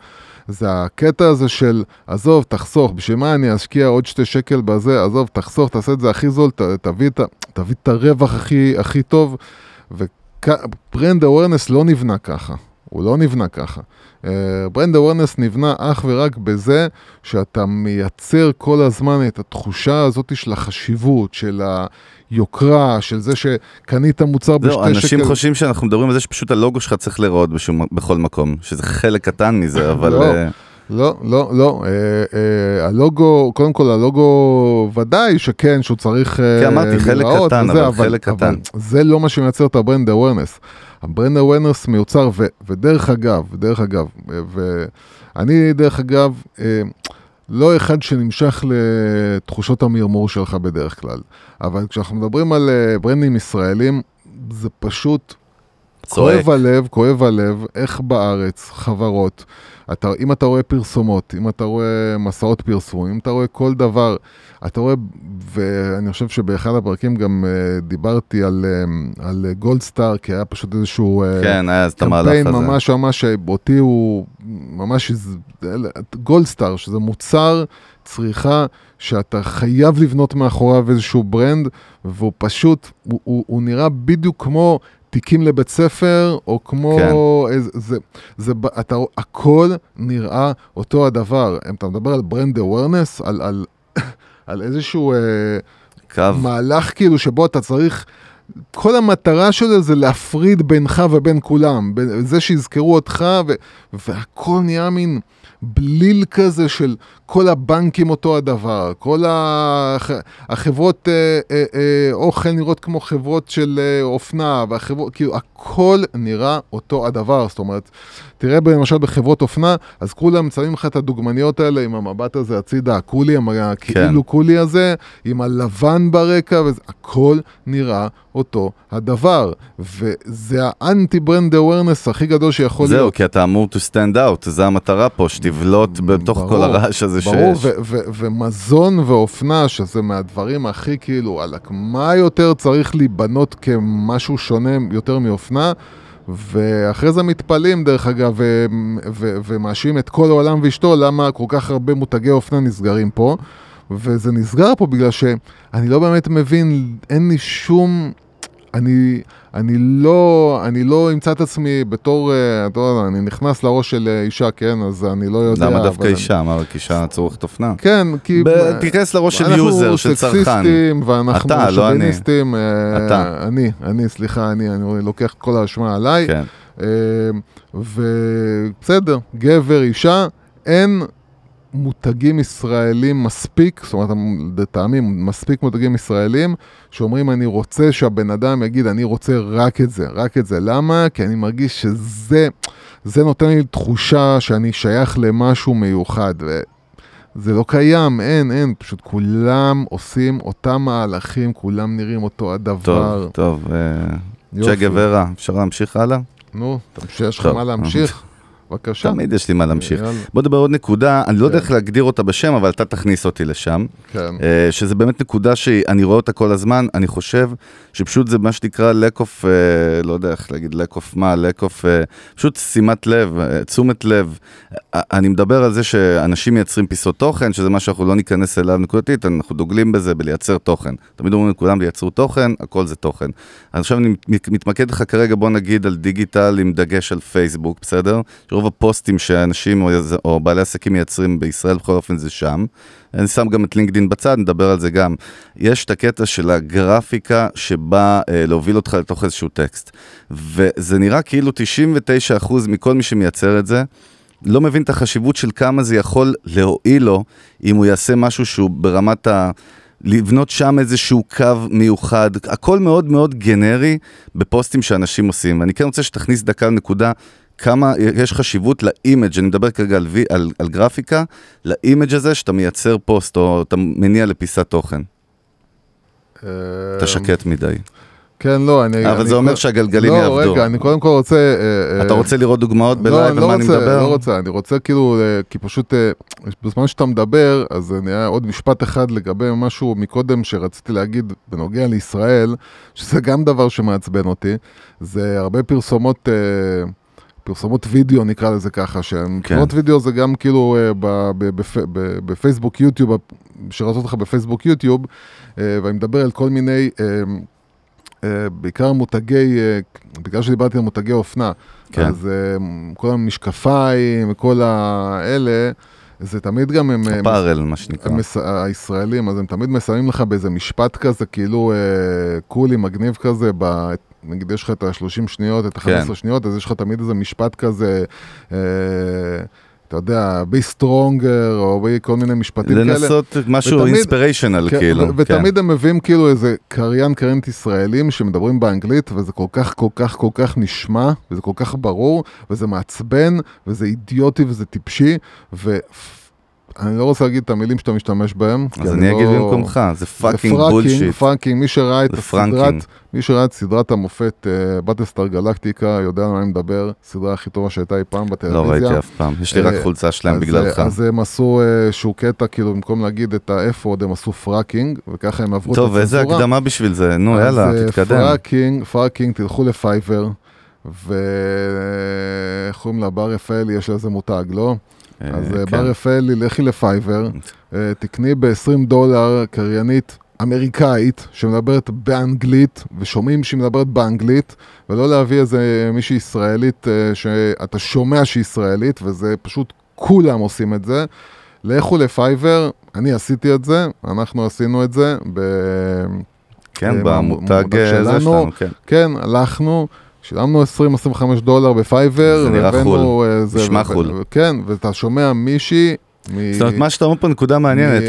זה הקטע הזה של, עזוב, תחסוך, בשביל מה אני אשקיע עוד שתי שקל בזה, עזוב, תחסוך, תעשה את זה הכי זול, ת, תביא, ה- תביא את הרווח הכי, הכי טוב. ו brand awareness לא נבנה ככה, הוא לא נבנה ככה. brand awareness נבנה אך ורק בזה שאתה מייצר כל הזמן את התחושה הזאת של החשיבות, של היוקרה, של זה שקנית מוצר בשתי שקל. אנשים חושבים שאנחנו מדברים על זה שפשוט הלוגו שלך צריך להיראות בכל מקום, שזה חלק קטן מזה, אבל... לא. אה, לא, לא, לא. אה, אה, הלוגו, קודם כל הלוגו ודאי שכן, שהוא צריך אה, כן, אמרתי, חלק להיראות קטן, וזה, אבל חלק קטן. אבל זה לא מה שמייצר את ה brand awareness. ה brand awareness מיוצר, ו, ודרך אגב, דרך אגב, ואני דרך אגב, אה, לא אחד שנמשך לתחושות המרמור שלך בדרך כלל, אבל כשאנחנו מדברים על אה, ברנדים ישראלים, זה פשוט צועק. כואב הלב, כואב הלב, איך בארץ חברות, אתה, אם אתה רואה פרסומות, אם אתה רואה מסעות פרסום, אם אתה רואה כל דבר, אתה רואה, ואני חושב שבאחד הפרקים גם אה, דיברתי על, אה, על גולדסטאר, כי היה פשוט איזשהו אה, כן, היה אז את המהלך קמפיין הזה. ממש ממש, אותי הוא ממש, גולדסטאר, שזה מוצר צריכה שאתה חייב לבנות מאחוריו איזשהו brand, והוא פשוט, הוא, הוא, הוא נראה בדיוק כמו תיקים לבית ספר, או כמו... כן. איזה, זה, זה, אתה, הכל נראה אותו הדבר. אם אתה מדבר על brand awareness, על, על, על איזשהו אה, קו. מהלך כאילו שבו אתה צריך... כל המטרה שלו זה להפריד בינך ובין כולם, בין- זה שיזכרו אותך, ו, והכל נהיה מין בליל כזה של כל הבנקים אותו הדבר, כל הח, החברות אה, אה, אה, אוכל נראות כמו חברות של אה, אופנה, והחברות, כאילו הכל נראה אותו הדבר, זאת אומרת, תראה למשל בחברות אופנה, אז כולם שמים לך את הדוגמניות האלה עם המבט הזה הצידה, הקולי, הכאילו קולי הזה, עם הלבן ברקע, וזה, הכל נראה אותו הדבר, וזה האנטי ברנד אווירנס הכי גדול שיכול זהו, להיות. כי אתה אמור to stand out, זה המטרה פה, שתבלוט בתוך ברור, כל הרעש הזה ברור, שיש. ו- ו- ומזון ואופנה, שזה מהדברים הכי כאילו, וואלכ, מה יותר צריך להיבנות כמשהו שונה יותר מאופנה? ואחרי זה מתפלאים, דרך אגב, ו- ו- ומאשימים את כל העולם ואשתו, למה כל כך הרבה מותגי אופנה נסגרים פה. וזה נסגר פה בגלל שאני לא באמת מבין, אין לי שום... אני, אני לא, אני לא אמצא את עצמי בתור, אה, אתה יודע, אני נכנס לראש של אה, אישה, כן, אז אני לא יודע. למה דווקא אישה? מה, רק אישה צורכת אופנה? כן, כי... תיכנס לראש של user, של צרכן. אנחנו סקסיסטים, ואנחנו אתה, לא אני. שוביניסטים. אה, אתה. אני, אני, סליחה, אני, אני לוקח כל האשמה עליי. כן. אה, ובסדר, גבר, אישה, אין מותגים ישראלים מספיק, זאת אומרת, לטעמי מספיק מותגים ישראלים, שאומרים אני רוצה שהבן אדם יגיד אני רוצה רק את זה, רק את זה. למה? כי אני מרגיש שזה, זה נותן לי תחושה שאני שייך למשהו מיוחד. ו... זה לא קיים, אין, אין, פשוט כולם עושים אותם מהלכים, כולם נראים אותו הדבר. טוב, טוב. אה. צ'ה גוורה, אפשר להמשיך הלאה? נו, יש לך. מה להמשיך? בבקשה. תמיד יש לי מה להמשיך. בוא נדבר עוד נקודה, אני לא יודע כן. איך להגדיר אותה בשם, אבל אתה תכניס אותי לשם. כן. אה, שזה באמת נקודה שאני רואה אותה כל הזמן, אני חושב שפשוט זה מה שנקרא of, אה, לא יודע איך להגיד of מה, of, אה, פשוט שימת לב, תשומת לב. אני מדבר על זה שאנשים מייצרים פיסות תוכן, שזה מה שאנחנו לא ניכנס אליו נקודתית, אנחנו דוגלים בזה בלייצר תוכן. תמיד אומרים לכולם לייצרו תוכן, הכל זה תוכן. עכשיו אני מת- מתמקד לך כרגע, בוא נגיד, על דיגיטל עם דגש על פייסבוק, בסדר? רוב הפוסטים שאנשים או, או בעלי עסקים מייצרים בישראל, בכל אופן זה שם. אני שם גם את לינקדין בצד, נדבר על זה גם. יש את הקטע של הגרפיקה שבאה אה, להוביל אותך לתוך איזשהו טקסט. וזה נראה כאילו 99% מכל מי שמייצר את זה, לא מבין את החשיבות של כמה זה יכול להועיל לו אם הוא יעשה משהו שהוא ברמת ה... לבנות שם איזשהו קו מיוחד, הכל מאוד מאוד גנרי בפוסטים שאנשים עושים. ואני כן רוצה שתכניס דקה לנקודה, כמה יש חשיבות ל image, אני מדבר כרגע על, וי- על, על גרפיקה, ל image הזה שאתה מייצר פוסט או אתה מניע לפיסת תוכן. אה, אתה שקט מדי. כן, לא, אני... אבל אני זה אומר שהגלגלים לא, יעבדו. רגע, אני קודם כל רוצה... אה, אתה אה, רוצה לראות דוגמאות לא, ב live אני על לא מה אני רוצה, מדבר? לא רוצה, אני רוצה כאילו, אה, כי פשוט אה, בזמן שאתה מדבר, אז אני היה עוד משפט אחד לגבי משהו מקודם שרציתי להגיד בנוגע לישראל, שזה גם דבר שמעצבן אותי, זה הרבה פרסומות... אה, פרסומות וידאו נקרא לזה ככה, שהן כן. פרסומות וידאו זה גם כאילו אה, ב- ב- בפ- ב- בפייסבוק יוטיוב, שרצות לך בפייסבוק יוטיוב, אה, ואני מדבר על כל מיני, אה, בעיקר מותגי, בגלל שדיברתי על מותגי אופנה, כן. אז כל המשקפיים וכל האלה, זה תמיד גם הם... הם- פארל, מה שנקרא. הם מס... הישראלים, אז הם תמיד מסיימים לך באיזה משפט כזה, כאילו קולי, מגניב כזה, ב... נגיד יש לך את ה-30 שניות, את ה-15 כן. שניות, אז יש לך תמיד איזה משפט כזה, אה, אתה יודע, be stronger, או be כל מיני משפטים כאלה. לנסות משהו inspirational, כן, כאילו. ו- ותמיד הם מביאים כאילו איזה קריין קריינית ישראלים שמדברים באנגלית, וזה כל כך כל כך כל כך נשמע, וזה כל כך ברור, וזה מעצבן, וזה אידיוטי וזה טיפשי, ואני לא רוצה להגיד את המילים שאתה משתמש בהם. אז אני אגיד לא- במקומך, זה זה fucking bullshit. Fucking, מי שראה את זה הסדרת. מי שראה את סדרת המופת, Battlestar Galactica, יודע על מה אני מדבר, סדרה הכי טובה שהייתה אי פעם בטלוויזיה. לא ראיתי אף פעם, יש לי רק אה, חולצה שלהם בגללך. אז הם עשו אה, איזשהו קטע, כאילו במקום להגיד את ה-F word הם עשו frakking, וככה הם עברו את טוב, איזה הצנזורה. הקדמה בשביל זה, נו יאללה, אה, תתקדם. Frakking, frakking, תלכו ל Fiverr, ואיך קוראים לה? בר רפאלי, יש לה איזה מותג, לא? אה, אז אה, כן. בר רפאלי, לכי ל Fiverr, אה, תקני ב-20 דולר קריינית אמריקאית שמדברת באנגלית, ושומעים שהיא מדברת באנגלית, ולא להביא איזה מישהי ישראלית שאתה שומע שהיא ישראלית, וזה פשוט כולם עושים את זה. לכו לפייבר, אני עשיתי את זה, אנחנו עשינו את זה, ב... כן, במותג במותג זה שלנו. שלנו, כן. כן, הלכנו, שילמנו 20-25 דולר בפייבר, זה נראה חו"ל, אה, נשמע חו"ל. כן, ואתה שומע מישהי... זאת אומרת, מה שאתה אומר פה נקודה מעניינת,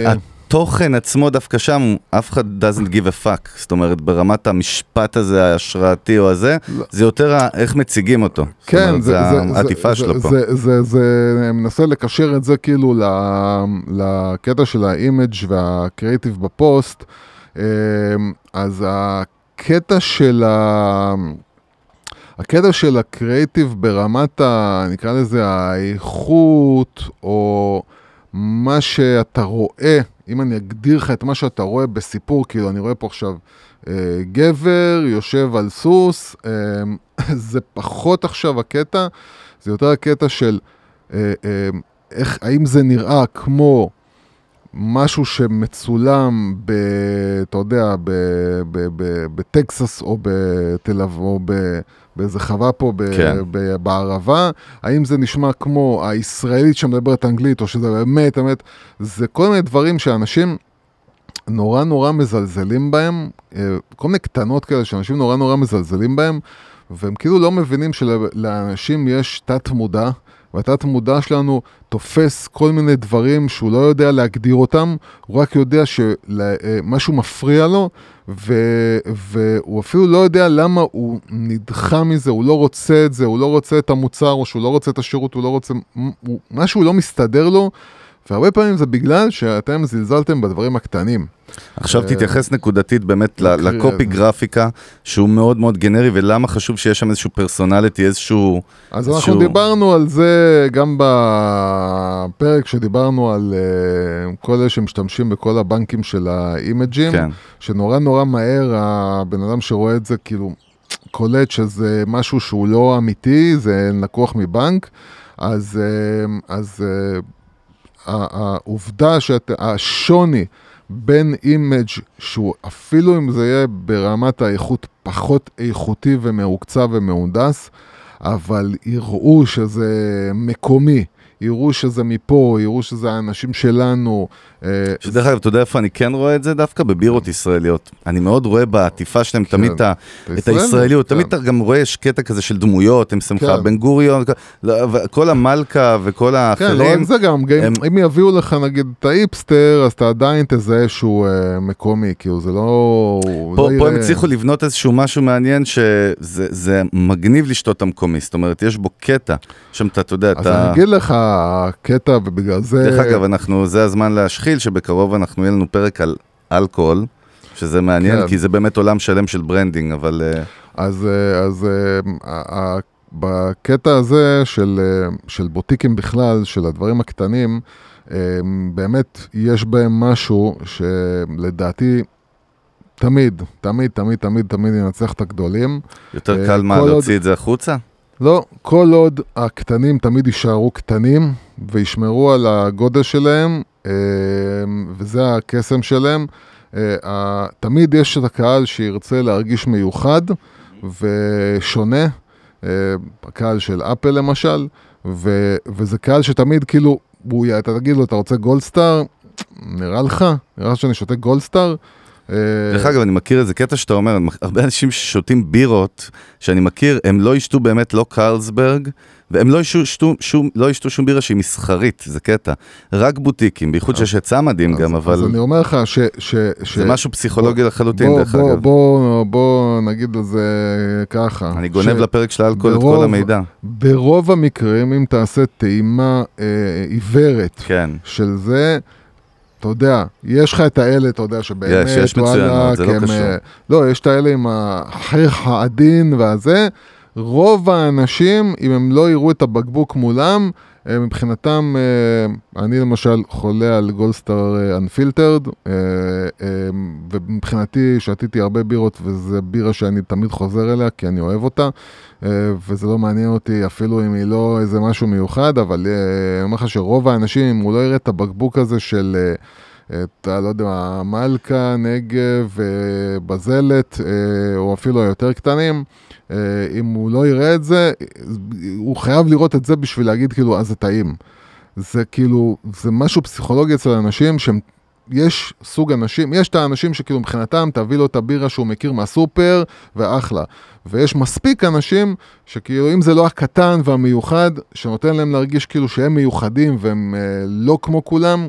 התוכן עצמו דווקא שם, אף אחד doesn't give a fuck. זאת אומרת, ברמת המשפט הזה ההשראתי או הזה, לא. זה יותר איך מציגים אותו. זאת כן, אומרת, זה, זה זה, זה, העטיפה שלו פה. זה, מנסה לקשר את זה כאילו לקטע של ה image וה creative בפוסט. אמ, אז הקטע של ה... הקטע של הקריאיטיב ברמת ה... נקרא לזה האיכות, או מה שאתה רואה, אם אני אגדיר לך את מה שאתה רואה בסיפור, כאילו אני רואה פה עכשיו אה, גבר יושב על סוס, אה, זה פחות עכשיו הקטע, זה יותר הקטע של אה, אה, איך, האם זה נראה כמו משהו שמצולם, ב, אתה יודע, ב, ב, ב, בטקסס או בתל אביב, או ב, באיזה חווה פה ב, כן. ב, בערבה, האם זה נשמע כמו הישראלית שמדברת אנגלית, או שזה באמת, באמת, זה כל מיני דברים שאנשים נורא נורא מזלזלים בהם, אה, כל מיני קטנות כאלה שאנשים נורא נורא מזלזלים בהם, והם כאילו לא מבינים שלאנשים יש תת מודע. והתת מודע שלנו תופס כל מיני דברים שהוא לא יודע להגדיר אותם, הוא רק יודע שמשהו מפריע לו, ו, והוא אפילו לא יודע למה הוא נדחה מזה, הוא לא רוצה את זה, הוא לא רוצה את המוצר, או שהוא לא רוצה את השירות, הוא לא רוצה, הוא, משהו לא מסתדר לו, והרבה פעמים זה בגלל שאתם זלזלתם בדברים הקטנים. עכשיו אה, תתייחס נקודתית באמת מקריא, לקופי גרפיקה, שהוא מאוד מאוד גנרי, ולמה חשוב שיש שם איזשהו פרסונליטי, איזשהו... אז איזשהו- אנחנו דיברנו על זה גם בפרק שדיברנו על uh, כל אלה שמשתמשים בכל הבנקים של האימג'ים, כן. שנורא נורא מהר הבן אדם שרואה את זה כאילו קולט שזה משהו שהוא לא אמיתי, זה לקוח מבנק, אז, אז uh, העובדה שהשוני בין image שהוא אפילו אם זה יהיה ברמת האיכות פחות איכותי ומעוצב ומהונדס, אבל יראו שזה מקומי, יראו שזה מפה, יראו שזה האנשים שלנו. אה, שדרך אגב, אתה יודע איפה אני כן רואה את זה? דווקא בבירות ישראליות. אני מאוד רואה בעטיפה שלהם תמיד את הישראליות. כן. תמיד אתה גם רואה, יש קטע כזה של דמויות, הם שמחה כן. בן גוריון, לא, כל המלכה וכל כן, לא רק האחרים. זה גם, אם יביאו לך נגיד את האיפסטר, אז אתה עדיין תזהה שהוא אה, מקומי, כאילו זה לא... פה, לא פה הם הצליחו לבנות איזשהו משהו מעניין שזה זה מגניב לשתות המקומי, זאת אומרת, יש בו קטע, שם אתה, אתה יודע, אז אתה... אני אגיד לך, הקטע, ובגלל זה... דרך אגב, אנחנו, זה הזמן להשחיל, שבקרוב אנחנו, יהיה לנו פרק על אלכוהול, שזה מעניין, כן. כי זה באמת עולם שלם של ברנדינג, אבל... אה, אז, אה, אז אה, בקטע הזה של, של בוטיקים בכלל, של הדברים הקטנים, באמת יש בהם משהו שלדעתי תמיד, תמיד, תמיד, תמיד, תמיד ינצח את הגדולים. יותר קל מה, להוציא עוד- את זה החוצה? לא, כל עוד הקטנים תמיד יישארו קטנים וישמרו על הגודל שלהם, אה, וזה הקסם שלהם. אה, תמיד יש את הקהל שירצה להרגיש מיוחד ושונה, אה, הקהל של אפל למשל, וזה קהל שתמיד כאילו, הוא, אתה תגיד לו, אתה רוצה גולדסטאר? נראה לך? נראה לך שאני שותה גולדסטאר? אה, דרך אגב, אני מכיר איזה קטע שאתה אומר, הרבה אנשים ששותים בירות, שאני מכיר, הם לא ישתו באמת לא קרלסברג, והם לא ישתו, שתו, שום, לא ישתו שום בירה שהיא מסחרית, זה קטע. רק בוטיקים, בייחוד שיש היצע מדהים אז- גם, אז אבל אני אומר לך ש... ש, ש זה משהו פסיכולוגי לחלוטין, בוא, דרך בוא, אגב. בוא, בוא נגיד לזה ככה. אני גונב ש- לפרק של האלכוהול את כל המידע. ברוב המקרים, אם תעשה טעימה אה, עיוורת כן. של זה, אתה יודע, יש לך את האלה, אתה יודע, שבאמת, יש, יש מצוינות, זה לא קשור. לא, יש את האלה עם החיך העדין והזה. רוב האנשים, אם הם לא יראו את הבקבוק מולם, מבחינתם, אה, אני למשל חולה על גולדסטאר אנפילטרד, ומבחינתי שתיתי הרבה בירות, וזו בירה שאני תמיד חוזר אליה, כי אני אוהב אותה, אה, וזה לא מעניין אותי אפילו אם היא לא איזה משהו מיוחד, אבל אה, אני אומר לך שרוב האנשים, אם הוא לא יראה את הבקבוק הזה של... אה, את, לא יודע, מלכה, נגב, אה, בזלת, אה, או אפילו היותר קטנים, אה, אם הוא לא יראה את זה, הוא חייב לראות את זה בשביל להגיד כאילו, אז זה טעים. זה כאילו, זה משהו פסיכולוגי אצל אנשים שהם... יש סוג אנשים, יש את האנשים שכאילו מבחינתם תביא לו את הבירה שהוא מכיר מהסופר ואחלה. ויש מספיק אנשים שכאילו אם זה לא הקטן והמיוחד, שנותן להם להרגיש כאילו שהם מיוחדים והם אה, לא כמו כולם,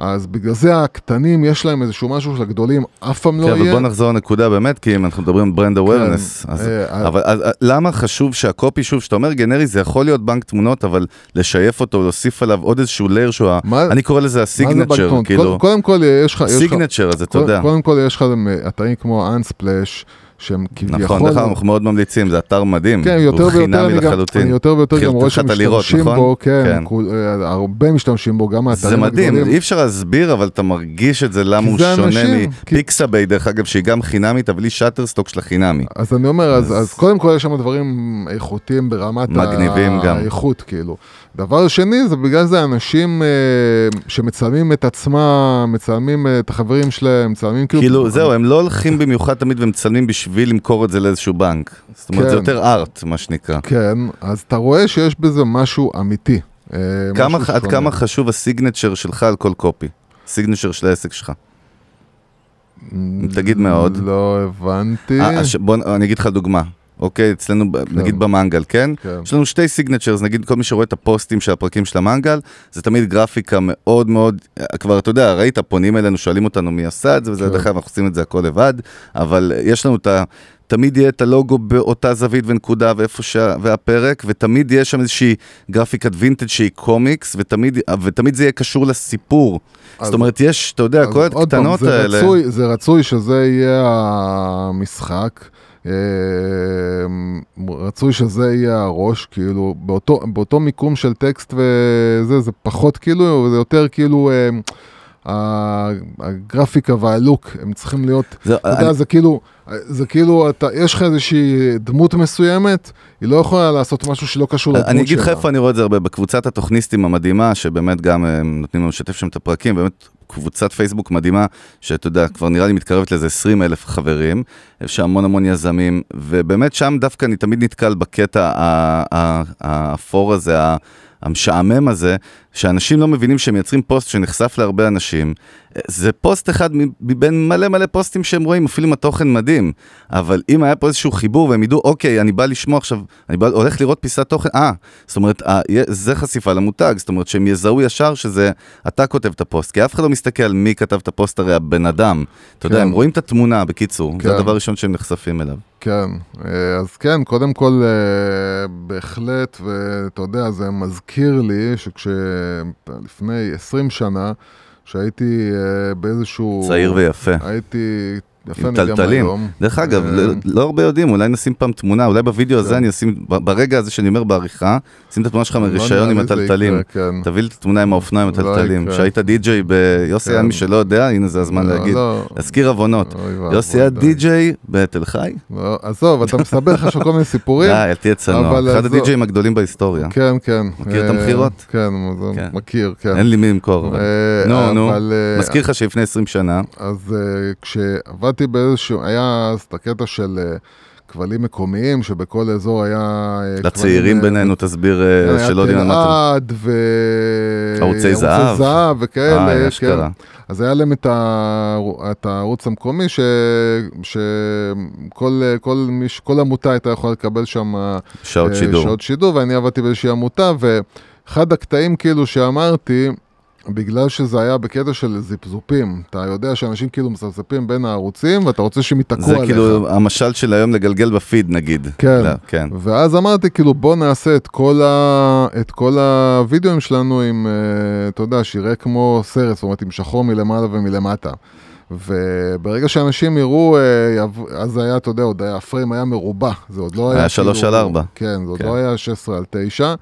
אז בגלל זה הקטנים יש להם איזשהו משהו שלגדולים אף פעם לא כן, אבל יהיה. בוא נחזור לנקודה באמת, כי אם אנחנו מדברים על brand awareness, אז... אה, אבל למה חשוב שה copy, שוב, שאתה אומר גנרי, זה יכול להיות בנק תמונות, אבל לשייף אותו, להוסיף עליו עוד איזשהו layer שהוא, אני קורא לזה ה signature? כאילו, קודם- כל יש לך... signature הזה, אתה יודע. קודם כל יש לך אתרים כמו Unsplash, שהם כביכול... נכון, דרך אגב, אנחנו מאוד ממליצים, זה אתר מדהים. כן, יותר הוא ויותר חינמי אני לחלוטין. אני יותר ויותר גם רואה שמשתמשים נכון? בו, כן, כן. אה, הרבה משתמשים בו, גם זה האתרים מדהים, הגדולים. אי אפשר להסביר, אבל אתה מרגיש את זה למה כי הוא זה שונה אנשים, כי- מפיקסאביי, דרך אגב, שהיא גם חינמית, אבל היא שאטרסטוק של החינמי. אז אני אומר, אז, אז- אז קודם כל יש שם דברים איכותיים ברמת מגניבים גם. האיכות, כאילו. דבר שני, זה בגלל זה אנשים אה, שמצלמים את עצמם, מצלמים אה, את החברים שלהם, מצלמים כאילו... כאילו, זהו, הם לא הולכים במיוחד תמיד ומצלמים בשביל למכור את זה לאיזשהו בנק. זאת אומרת, זה כן. יותר ארט, מה שנקרא. כן, אז אתה רואה שיש בזה משהו אמיתי. אה, כמה- משהו עד. כמה חשוב הסיגנצ'ר שלך על כל קופי? סיגנצ'ר של העסק שלך. תגיד מאוד. לא הבנתי. אה, הש- בוא, אני אגיד לך דוגמה. אוקיי, אצלנו, ב- נגיד במנגל, כן? כן. יש לנו שתי סיגנצ'רס, נגיד כל מי שרואה את הפוסטים של הפרקים של המנגל, זה תמיד גרפיקה מאוד מאוד, כבר אתה יודע, ראית, פונים אלינו, שואלים אותנו מי עשה את זה, וזה כן. דרך אגב, אנחנו עושים את זה הכל לבד, אבל יש לנו את ה... תמיד יהיה את הלוגו באותה זווית ונקודה ואיפה שה... והפרק, ותמיד יש שם איזושהי גרפיקת וינטג' שהיא קומיקס, ותמיד, ותמיד זה יהיה קשור לסיפור. אז- זאת אומרת, יש, אתה יודע, כל הקטנות זה האלה. רצוי, זה רצוי שזה יהיה המשחק. אה, רצוי שזה יהיה הראש, כאילו, באותו, באותו מיקום של טקסט וזה, זה פחות כאילו, זה יותר כאילו, ה- הגרפיקה והלוק, הם צריכים להיות, זה, אתה יודע, זה כאילו, זה כאילו, אתה, יש לך איזושהי דמות מסוימת, היא לא יכולה לעשות משהו שלא קשור לדמות שלה. אני אגיד לך איפה אני רואה את זה הרבה, בקבוצת התוכניסטים המדהימה, שבאמת גם אה, נותנים לנו לשתף שם את הפרקים, באמת קבוצת פייסבוק מדהימה, שאתה יודע, כבר נראה לי מתקרבת לאיזה 20 אלף חברים, יש שם המון המון יזמים, ובאמת שם דווקא אני תמיד נתקל בקטע האפור הזה, המשעמם הזה, שאנשים לא מבינים שהם מייצרים פוסט שנחשף להרבה אנשים. זה פוסט אחד מבין מלא מלא פוסטים שהם רואים, אפילו אם התוכן מדהים. אבל אם היה פה איזשהו חיבור והם ידעו, אוקיי, אני בא לשמוע עכשיו, אני בא, הולך לראות פיסת תוכן, אה, זאת אומרת, אה, זה חשיפה למותג, זאת אומרת שהם יזהו ישר שזה אתה כותב את הפוסט, כי אף אחד לא מסתכל על מי כתב את הפוסט, הרי הבן אדם. אתה יודע, כן. הם רואים את התמונה, בקיצור, כן. זה הדבר הראשון שהם נחשפים אליו. כן, אה, אז כן, קודם כל, אה, בהחלט, ואתה יודע, זה מזכיר לי שכשלפני 20 שנה, שהייתי אה, באיזשהו... צעיר ויפה. הייתי... יפה עם טלטלים. דרך אגב, אה, לא- לא הרבה יודעים, אולי נשים פעם תמונה, אולי בווידאו הזה כן. אני אשים, ברגע הזה שאני אומר בעריכה, שים את התמונה שלך לא מרישיון עם הטלטלים. כן. תביא לי את התמונה עם האופניים עם הטלטלים. כשהיית די-ג'יי ביוסי, כן. היה מי שלא יודע, הנה זה הזמן לא, להגיד. להזכיר עוונות. יוסי היה די. די-ג'יי בתל חי? עזוב, אתה מספר לך עכשיו כל מיני סיפורים. די, אל תהיה צנוע. אחד. הדי-ג'יים הגדולים בהיסטוריה. כן, כן. מכיר את אה, המכירות? כן, כן. מכיר, כן. אין לי מי למכור. אה, נו, נו. מזכיר לך שלפני 20 שנה, אז uh, כשעבדתי באיזשהו, היה אז את הקטע של uh, כבלים מקומיים, שבכל אזור היה... לצעירים כבלים, בינינו, תסביר אה, היה שלא יודעים על מה אתה... תלעד ו... ערוצי זהב. זהב וכאלה, אה, כן. אשכרה. אז היה להם את, הער... את הערוץ המקומי, ש... שכל כל מיש... כל עמותה הייתה יכולה לקבל שם... שעות אה, שידור. שעות שידור, ואני עבדתי באיזושהי עמותה, ואחד הקטעים כאילו שאמרתי, בגלל שזה היה בקטע של זיפזופים, אתה יודע שאנשים כאילו מזפזפים בין הערוצים, ואתה רוצה שהם ייתקעו זה עליך. כאילו המשל של היום לגלגל בפיד נגיד. כן. לא, כן. ואז אמרתי, כאילו, בוא נעשה את כל, ה... את כל הווידאוים שלנו עם, אה, אתה יודע, שיראה כמו סרט, זאת אומרת, עם שחור מלמעלה ומלמטה. וברגע שאנשים יראו, אה. אז היה, אתה יודע, עוד היה, הפריים היה מרובע, זה עוד לא היה... היה שלוש על ארבע. כן, זה עוד כן. לא היה 16 על 9.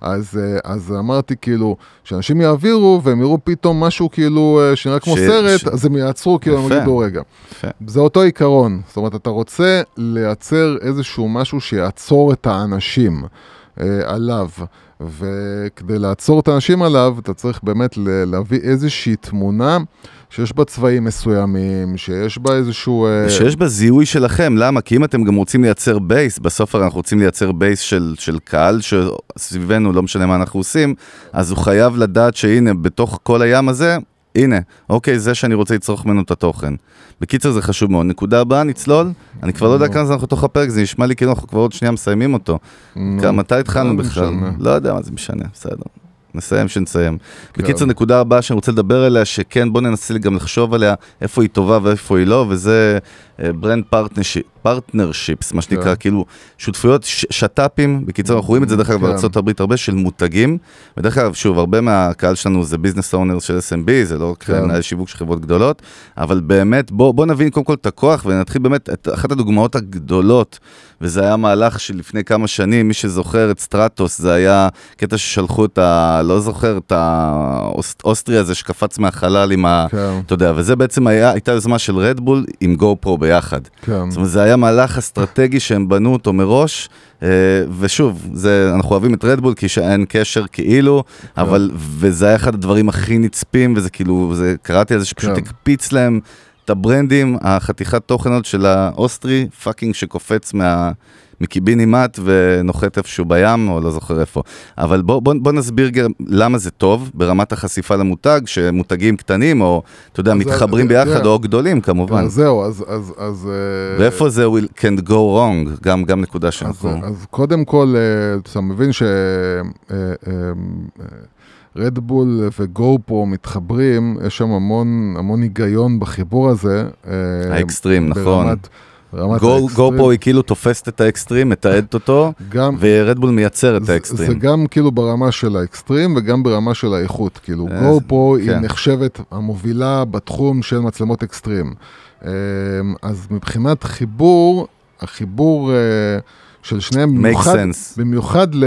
אז, אה, אז אמרתי כאילו, שאנשים יעבירו והם יראו פתאום משהו כאילו אה, שנראה כמו ש- סרט, ש- אז הם יעצרו, כאילו, הם. יגידו רגע. יפה. זה אותו עיקרון, זאת אומרת, אתה רוצה לייצר איזשהו משהו שיעצור את האנשים אה, עליו, וכדי לעצור את האנשים עליו, אתה צריך באמת להביא איזושהי תמונה שיש בה צבעים מסוימים, שיש בה איזשהו... אה, שיש בה זיהוי שלכם, למה? כי אם אתם גם רוצים לייצר בייס, בסוף הרי אנחנו רוצים לייצר בייס של, של קהל שסביבנו, לא משנה מה אנחנו עושים, אז הוא חייב לדעת שהנה, בתוך כל הים הזה, הנה, אוקיי, זה שאני רוצה לצרוך ממנו את התוכן. בקיצר, זה חשוב מאוד. נקודה הבאה, נצלול. אני כבר לא יודע. כמה זמן אנחנו בתוך הפרק, זה נשמע לי כאילו אנחנו כבר עוד שנייה מסיימים אותו. מתי התחלנו לא בכלל? לא יודע מה זה משנה, בסדר. נסיים שנסיים. כן. בקיצור, נקודה הבאה שאני רוצה לדבר עליה, שכן, בוא ננסה גם לחשוב עליה, איפה היא טובה ואיפה היא לא, וזה brand partnerships, מה שנקרא, כן. כאילו שותפויות, שת"פים, בקיצור, אנחנו רואים את זה דרך אגב כן. בארצות הברית הרבה של מותגים, ודרך אגב, שוב, הרבה מהקהל שלנו זה business owner של SMB, זה לא רק כן. מנהל שיווק של חברות גדולות, אבל באמת, בוא, בוא נבין קודם כל את הכוח ונתחיל באמת, את אחת הדוגמאות הגדולות, וזה היה מהלך שלפני כמה שנים, מי שזוכר את סטרטוס, זה היה קטע ששלחו את ה... לא זוכר, את האוסטרי הזה שקפץ מהחלל עם ה... כן, אתה יודע, וזה בעצם היה, הייתה יוזמה של רדבול עם GoPro ביחד. כן. זאת אומרת, זה היה מהלך אסטרטגי שהם בנו אותו מראש, אה, ושוב, זה, אנחנו אוהבים את רדבול כי שאין קשר כאילו, אבל, וזה היה אחד הדברים הכי נצפים, וזה כאילו, זה, קראתי על זה שפשוט כן. הקפיץ להם את הברנדים, החתיכת תוכן הזאת של האוסטרי, fucking שקופץ מה... מקיבינימט ונוחת איפשהו בים, או לא זוכר איפה. אבל בוא, בוא, בוא נסביר גם למה זה טוב ברמת החשיפה למותג, שמותגים קטנים, או אתה יודע, אז- מתחברים אז- ביחד, תראה. או גדולים כמובן. אז זהו, אז... אז, אז אה, ואיפה זה will, can go wrong, גם, גם נקודה אז, שאנחנו... אז קודם כל, אה, אתה מבין שרדבול ו GoPro מתחברים, יש שם המון, המון היגיון בחיבור הזה. אה, האקסטרים, נכון. ברמת, ברמת האקסטרים. GoPro היא כאילו תופסת את האקסטרים, מתעדת אותו, גם, ורדבול מייצר את זה, זה האקסטרים. גם כאילו ברמה של האקסטרים וגם ברמה של האיכות. כאילו, אה, GoPro היא כן. נחשבת המובילה בתחום של מצלמות אקסטרים. אה, אז מבחינת חיבור, החיבור אה, של שניהם, במיוחד. במיוחד ל...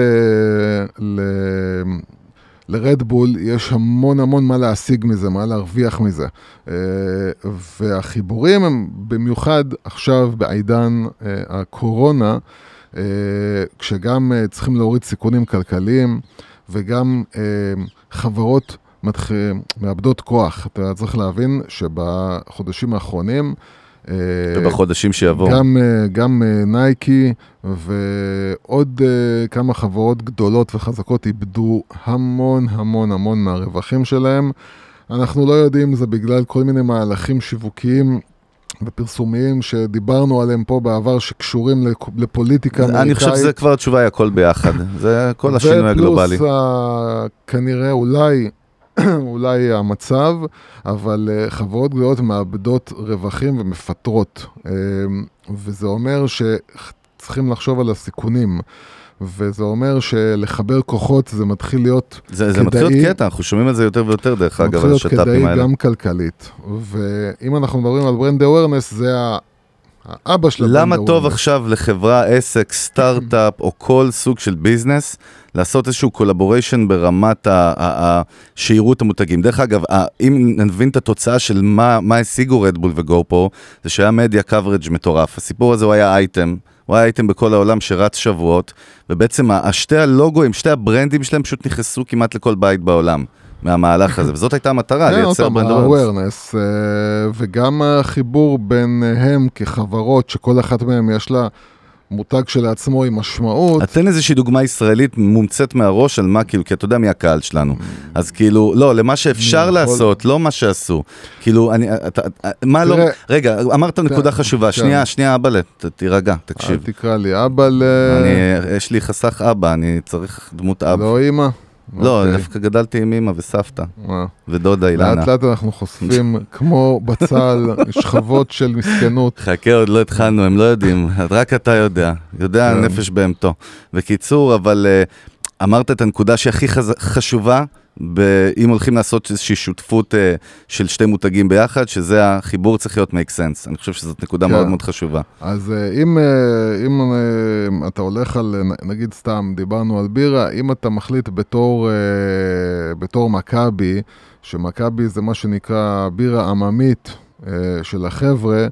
ל... לרדבול יש המון המון מה להשיג מזה, מה להרוויח מזה. אה, והחיבורים הם במיוחד עכשיו בעידן אה, הקורונה, אה, כשגם צריכים להוריד סיכונים כלכליים וגם חברות מתח... מאבדות כוח. אתה צריך להבין שבחודשים האחרונים, ובחודשים שיבואו. גם, אה, גם אה, נייקי ועוד אה, כמה חברות גדולות וחזקות איבדו המון המון המון מהרווחים שלהם. אנחנו לא יודעים, זה בגלל כל מיני מהלכים שיווקיים ופרסומיים שדיברנו עליהם פה בעבר, שקשורים לפ- לפוליטיקה אמריקאית. אני חושב שזה כבר התשובה היא הכל ביחד. זה כל השינוי הגלובלי. ופלוס כנראה אולי, אולי המצב, אבל אה, חברות גדולות מאבדות רווחים ומפטרות. אה, וזה אומר שצריכים לחשוב על הסיכונים. וזה אומר שלחבר כוחות זה מתחיל להיות זה זה מתחיל להיות כדאי. קטע, אנחנו שומעים את זה יותר ויותר דרך זה אגב, מתחיל על להיות כדאי השת"פים האלה. גם כלכלית. ואם אנחנו מדברים על ברנד אווירנס, זה האבא של למה טוב awareness. עכשיו לחברה, עסק, סטארט-אפ או כל סוג של business לעשות איזשהו collaboration ברמת ה- ה- ה- שירות המותגים? דרך אגב, אם נבין את התוצאה של מה, מה השיגו רדבול ו GoPro, זה שהיה media coverage מטורף. הסיפור הזה הוא היה אייטם. הוא היה אייטם בכל העולם שרץ שבועות, ובעצם שתי הלוגוים, שתי הברנדים שלהם פשוט נכנסו כמעט לכל בית בעולם מהמהלך הזה, וזאת הייתה המטרה, כן, לייצר. ה-awareness, אה, וגם החיבור ביניהם כחברות, שכל אחת מהן יש לה מותג שלעצמו עם משמעות. תן איזושהי דוגמה ישראלית מומצאת מהראש על מה, כאילו, כי אתה יודע מי הקהל שלנו. אז כאילו, לא, למה שאפשר יכול- לעשות, לא מה שעשו. כאילו, אני, אתה, מה לא, רגע, אמרת נקודה חשובה, כן. שנייה, שנייה, אבאלה, תירגע, אל תקשיב. תקרא לי אבא ל... אני, יש לי חסך אבא, אני צריך דמות אב. לא אימא? לא, אוקיי. דווקא גדלתי עם אמא וסבתא. ודודה אילנה. לאט לאט אנחנו חושפים, כמו בצל, שכבות של מסכנות. חכה, עוד לא התחלנו, הם לא יודעים, רק אתה יודע, יודע כן. נפש בהמתו. בקיצור, אבל אה, אמרת את הנקודה שהכי חז... חשובה, ב... אם הולכים לעשות איזושהי שותפות אה, של שתי מותגים ביחד, שזה החיבור צריך להיות make sense. אני חושב שזאת נקודה כן. מאוד מאוד חשובה. אז אה, אם, אה, אם אה, אתה הולך על, אה, נגיד סתם, דיברנו על בירה, אם אתה מחליט בתור, אה, בתור מכבי, שמכבי זה מה שנקרא בירה עממית אה, של החבר'ה,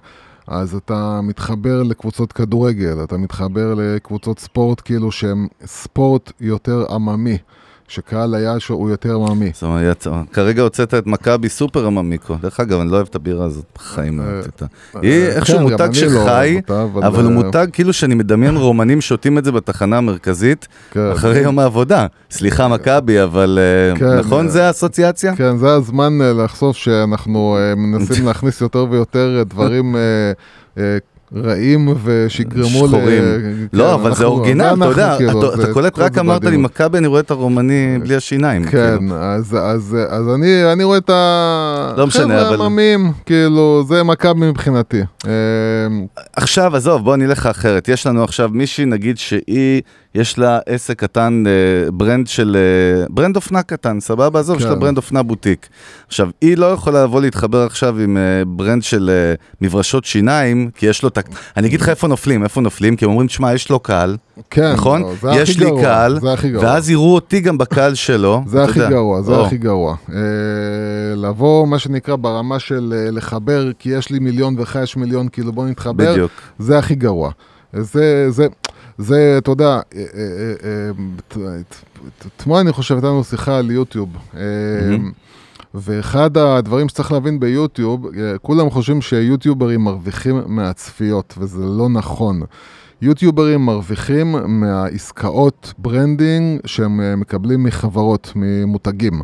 אז אתה מתחבר לקבוצות כדורגל, אתה מתחבר לקבוצות ספורט כאילו שהם ספורט יותר עממי, שקהל היעד שלו הוא יותר עממי. זאת אומרת, כרגע הוצאת את מכבי סופר עממיקו. דרך אגב, אני לא אוהב את הבירה הזאת, בחיים לא אה, אוהבתי אותה. היא איכשהו כן, גם מותג לא שחי, אותה, אבל הוא אה, מותג כאילו שאני מדמיין רומנים שותים את זה בתחנה המרכזית, כן. אחרי יום העבודה. סליחה, מכבי, אבל אה, כן, נכון אה, זה האסוציאציה? כן, זה הזמן אה, לחשוף שאנחנו אה, מנסים להכניס יותר ויותר אה, דברים אה, אה, רעים ושיגרמו שחורים. כן, לא, אבל זה אורגינל, אתה יודע, אתה- קולט, רק אמרת לי. מכבי, אני רואה את הרומני בלי השיניים. כן, כאילו. אז, אני, רואה את ה... לא משנה, חבר'ה אבל- עממים, כאילו, זה מכבי מבחינתי. אה, עכשיו, עזוב, בוא נלך אחרת. יש לנו עכשיו מישהי, נגיד שהיא, יש לה עסק קטן, אה, brand של, אה, brand אופנה קטן, סבבה? עזוב, יש לה כן. brand אופנה בוטיק. עכשיו, היא לא יכולה לבוא להתחבר עכשיו עם אה, brand של מברשות שיניים, כי יש לו את ה... אני אגיד לך איפה נופלים, איפה נופלים, כי הם אומרים, תשמע, יש לו קהל, כן, נכון? לא, זה יש הכי לי גרוע, קהל, זה הכי גרוע. ואז יראו אותי גם בקהל שלו. זה הכי יודע. גרוע, זה או, הכי גרוע. אה, לבוא, מה שנקרא, ברמה של אה, לחבר, כי יש לי מיליון ולך יש מיליון, כאילו בוא נתחבר, בדיוק. זה הכי גרוע. זה, זה, זה, אתה יודע, אה, אה, אה, אתמול אני חושב, הייתה לנו שיחה על יוטיוב. ואחד הדברים שצריך להבין ביוטיוב, כולם חושבים שיוטיוברים מרוויחים מהצפיות, וזה לא נכון. יוטיוברים מרוויחים מהעסקאות branding שהם מקבלים מחברות, ממותגים,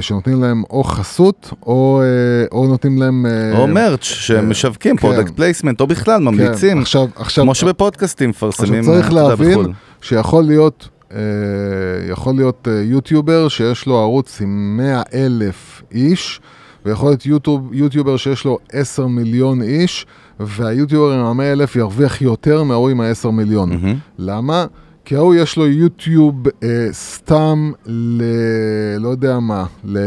שנותנים להם או חסות, או, אה, או נותנים להם... אה, או merch שהם משווקים, כן. פרודקט פלייסמנט, או בכלל כן, ממליצים. עכשיו, עכשיו, כמו שבפודקאסטים מפרסמים, עכשיו צריך להבין בחו"ל. שיכול להיות, אה, יכול להיות אה, יוטיובר שיש לו ערוץ עם 100 אלף איש, ויכול להיות יוטיוב, יוטיובר שיש לו 10 מיליון איש, והיוטיובר עם ה-100 אלף ירוויח יותר מההוא עם ה-10 מיליון. מהמם. למה? כי ההוא יש לו יוטיוב אה, סתם ל... לא יודע מה, ל...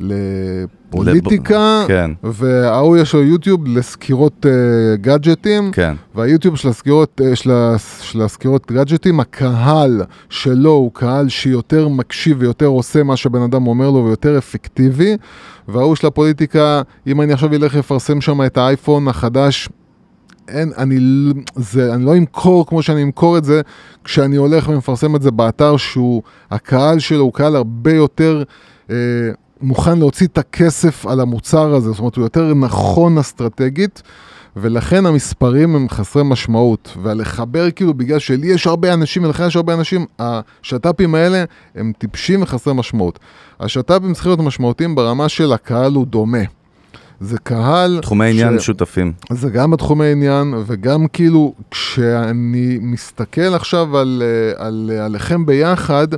לפוליטיקה, כן, וההוא יש לו יוטיוב לסקירות אה, גאדג'טים, כן. והיוטיוב של הסקירות, אה, של של הסקירות גאדג'טים, הקהל שלו הוא קהל שיותר מקשיב ויותר עושה מה שבן אדם אומר לו ויותר אפקטיבי, וההוא של הפוליטיקה, אם אני עכשיו אלך לפרסם שם את האייפון החדש, אין, אני, זה, אני לא אמכור כמו שאני אמכור את זה כשאני הולך ומפרסם את זה באתר שהוא, הקהל שלו הוא קהל הרבה יותר אה, מוכן להוציא את הכסף על המוצר הזה, זאת אומרת הוא יותר נכון אסטרטגית. ולכן המספרים הם חסרי משמעות, ולחבר כאילו בגלל שלי יש הרבה אנשים ולכן יש הרבה אנשים, השת"פים האלה הם טיפשים וחסרי משמעות. השת"פים צריכים להיות משמעותיים ברמה של הקהל הוא דומה. זה קהל... תחומי עניין ש-. זה גם בתחומי עניין, וגם כאילו, כשאני מסתכל עכשיו על, אה, על, אה, עליכם ביחד,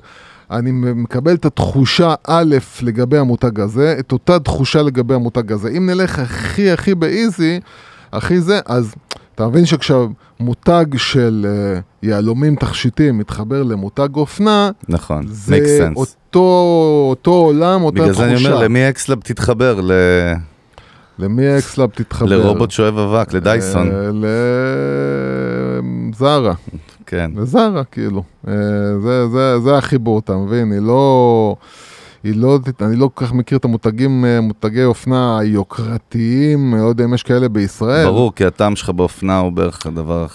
אני מקבל את התחושה א' לגבי המותג הזה, את אותה תחושה לגבי המותג הזה. אם נלך הכי הכי ב easy, הכי זה, אז אתה מבין שכשמותג של אה, יהלומים תכשיטים מתחבר למותג אופנה, נכון, זה. אותו, אותו עולם, אותה בגלל תחושה. זה אני אומר, למי אקסלאב תתחבר? ל- למי האקסלאב תתחבר? לרובוט שואב אבק, לדייסון. אה, לזרה, כן. לזרה כאילו. אה, זה, זה, זה החיבור, אתה מבין? היא לא... היא לא, אני לא כל כך מכיר את המותגים, אה, מותגי אופנה היוקרתיים, לא יודע אם יש כאלה בישראל. ברור, כי הטעם שלך באופנה הוא בערך הדבר...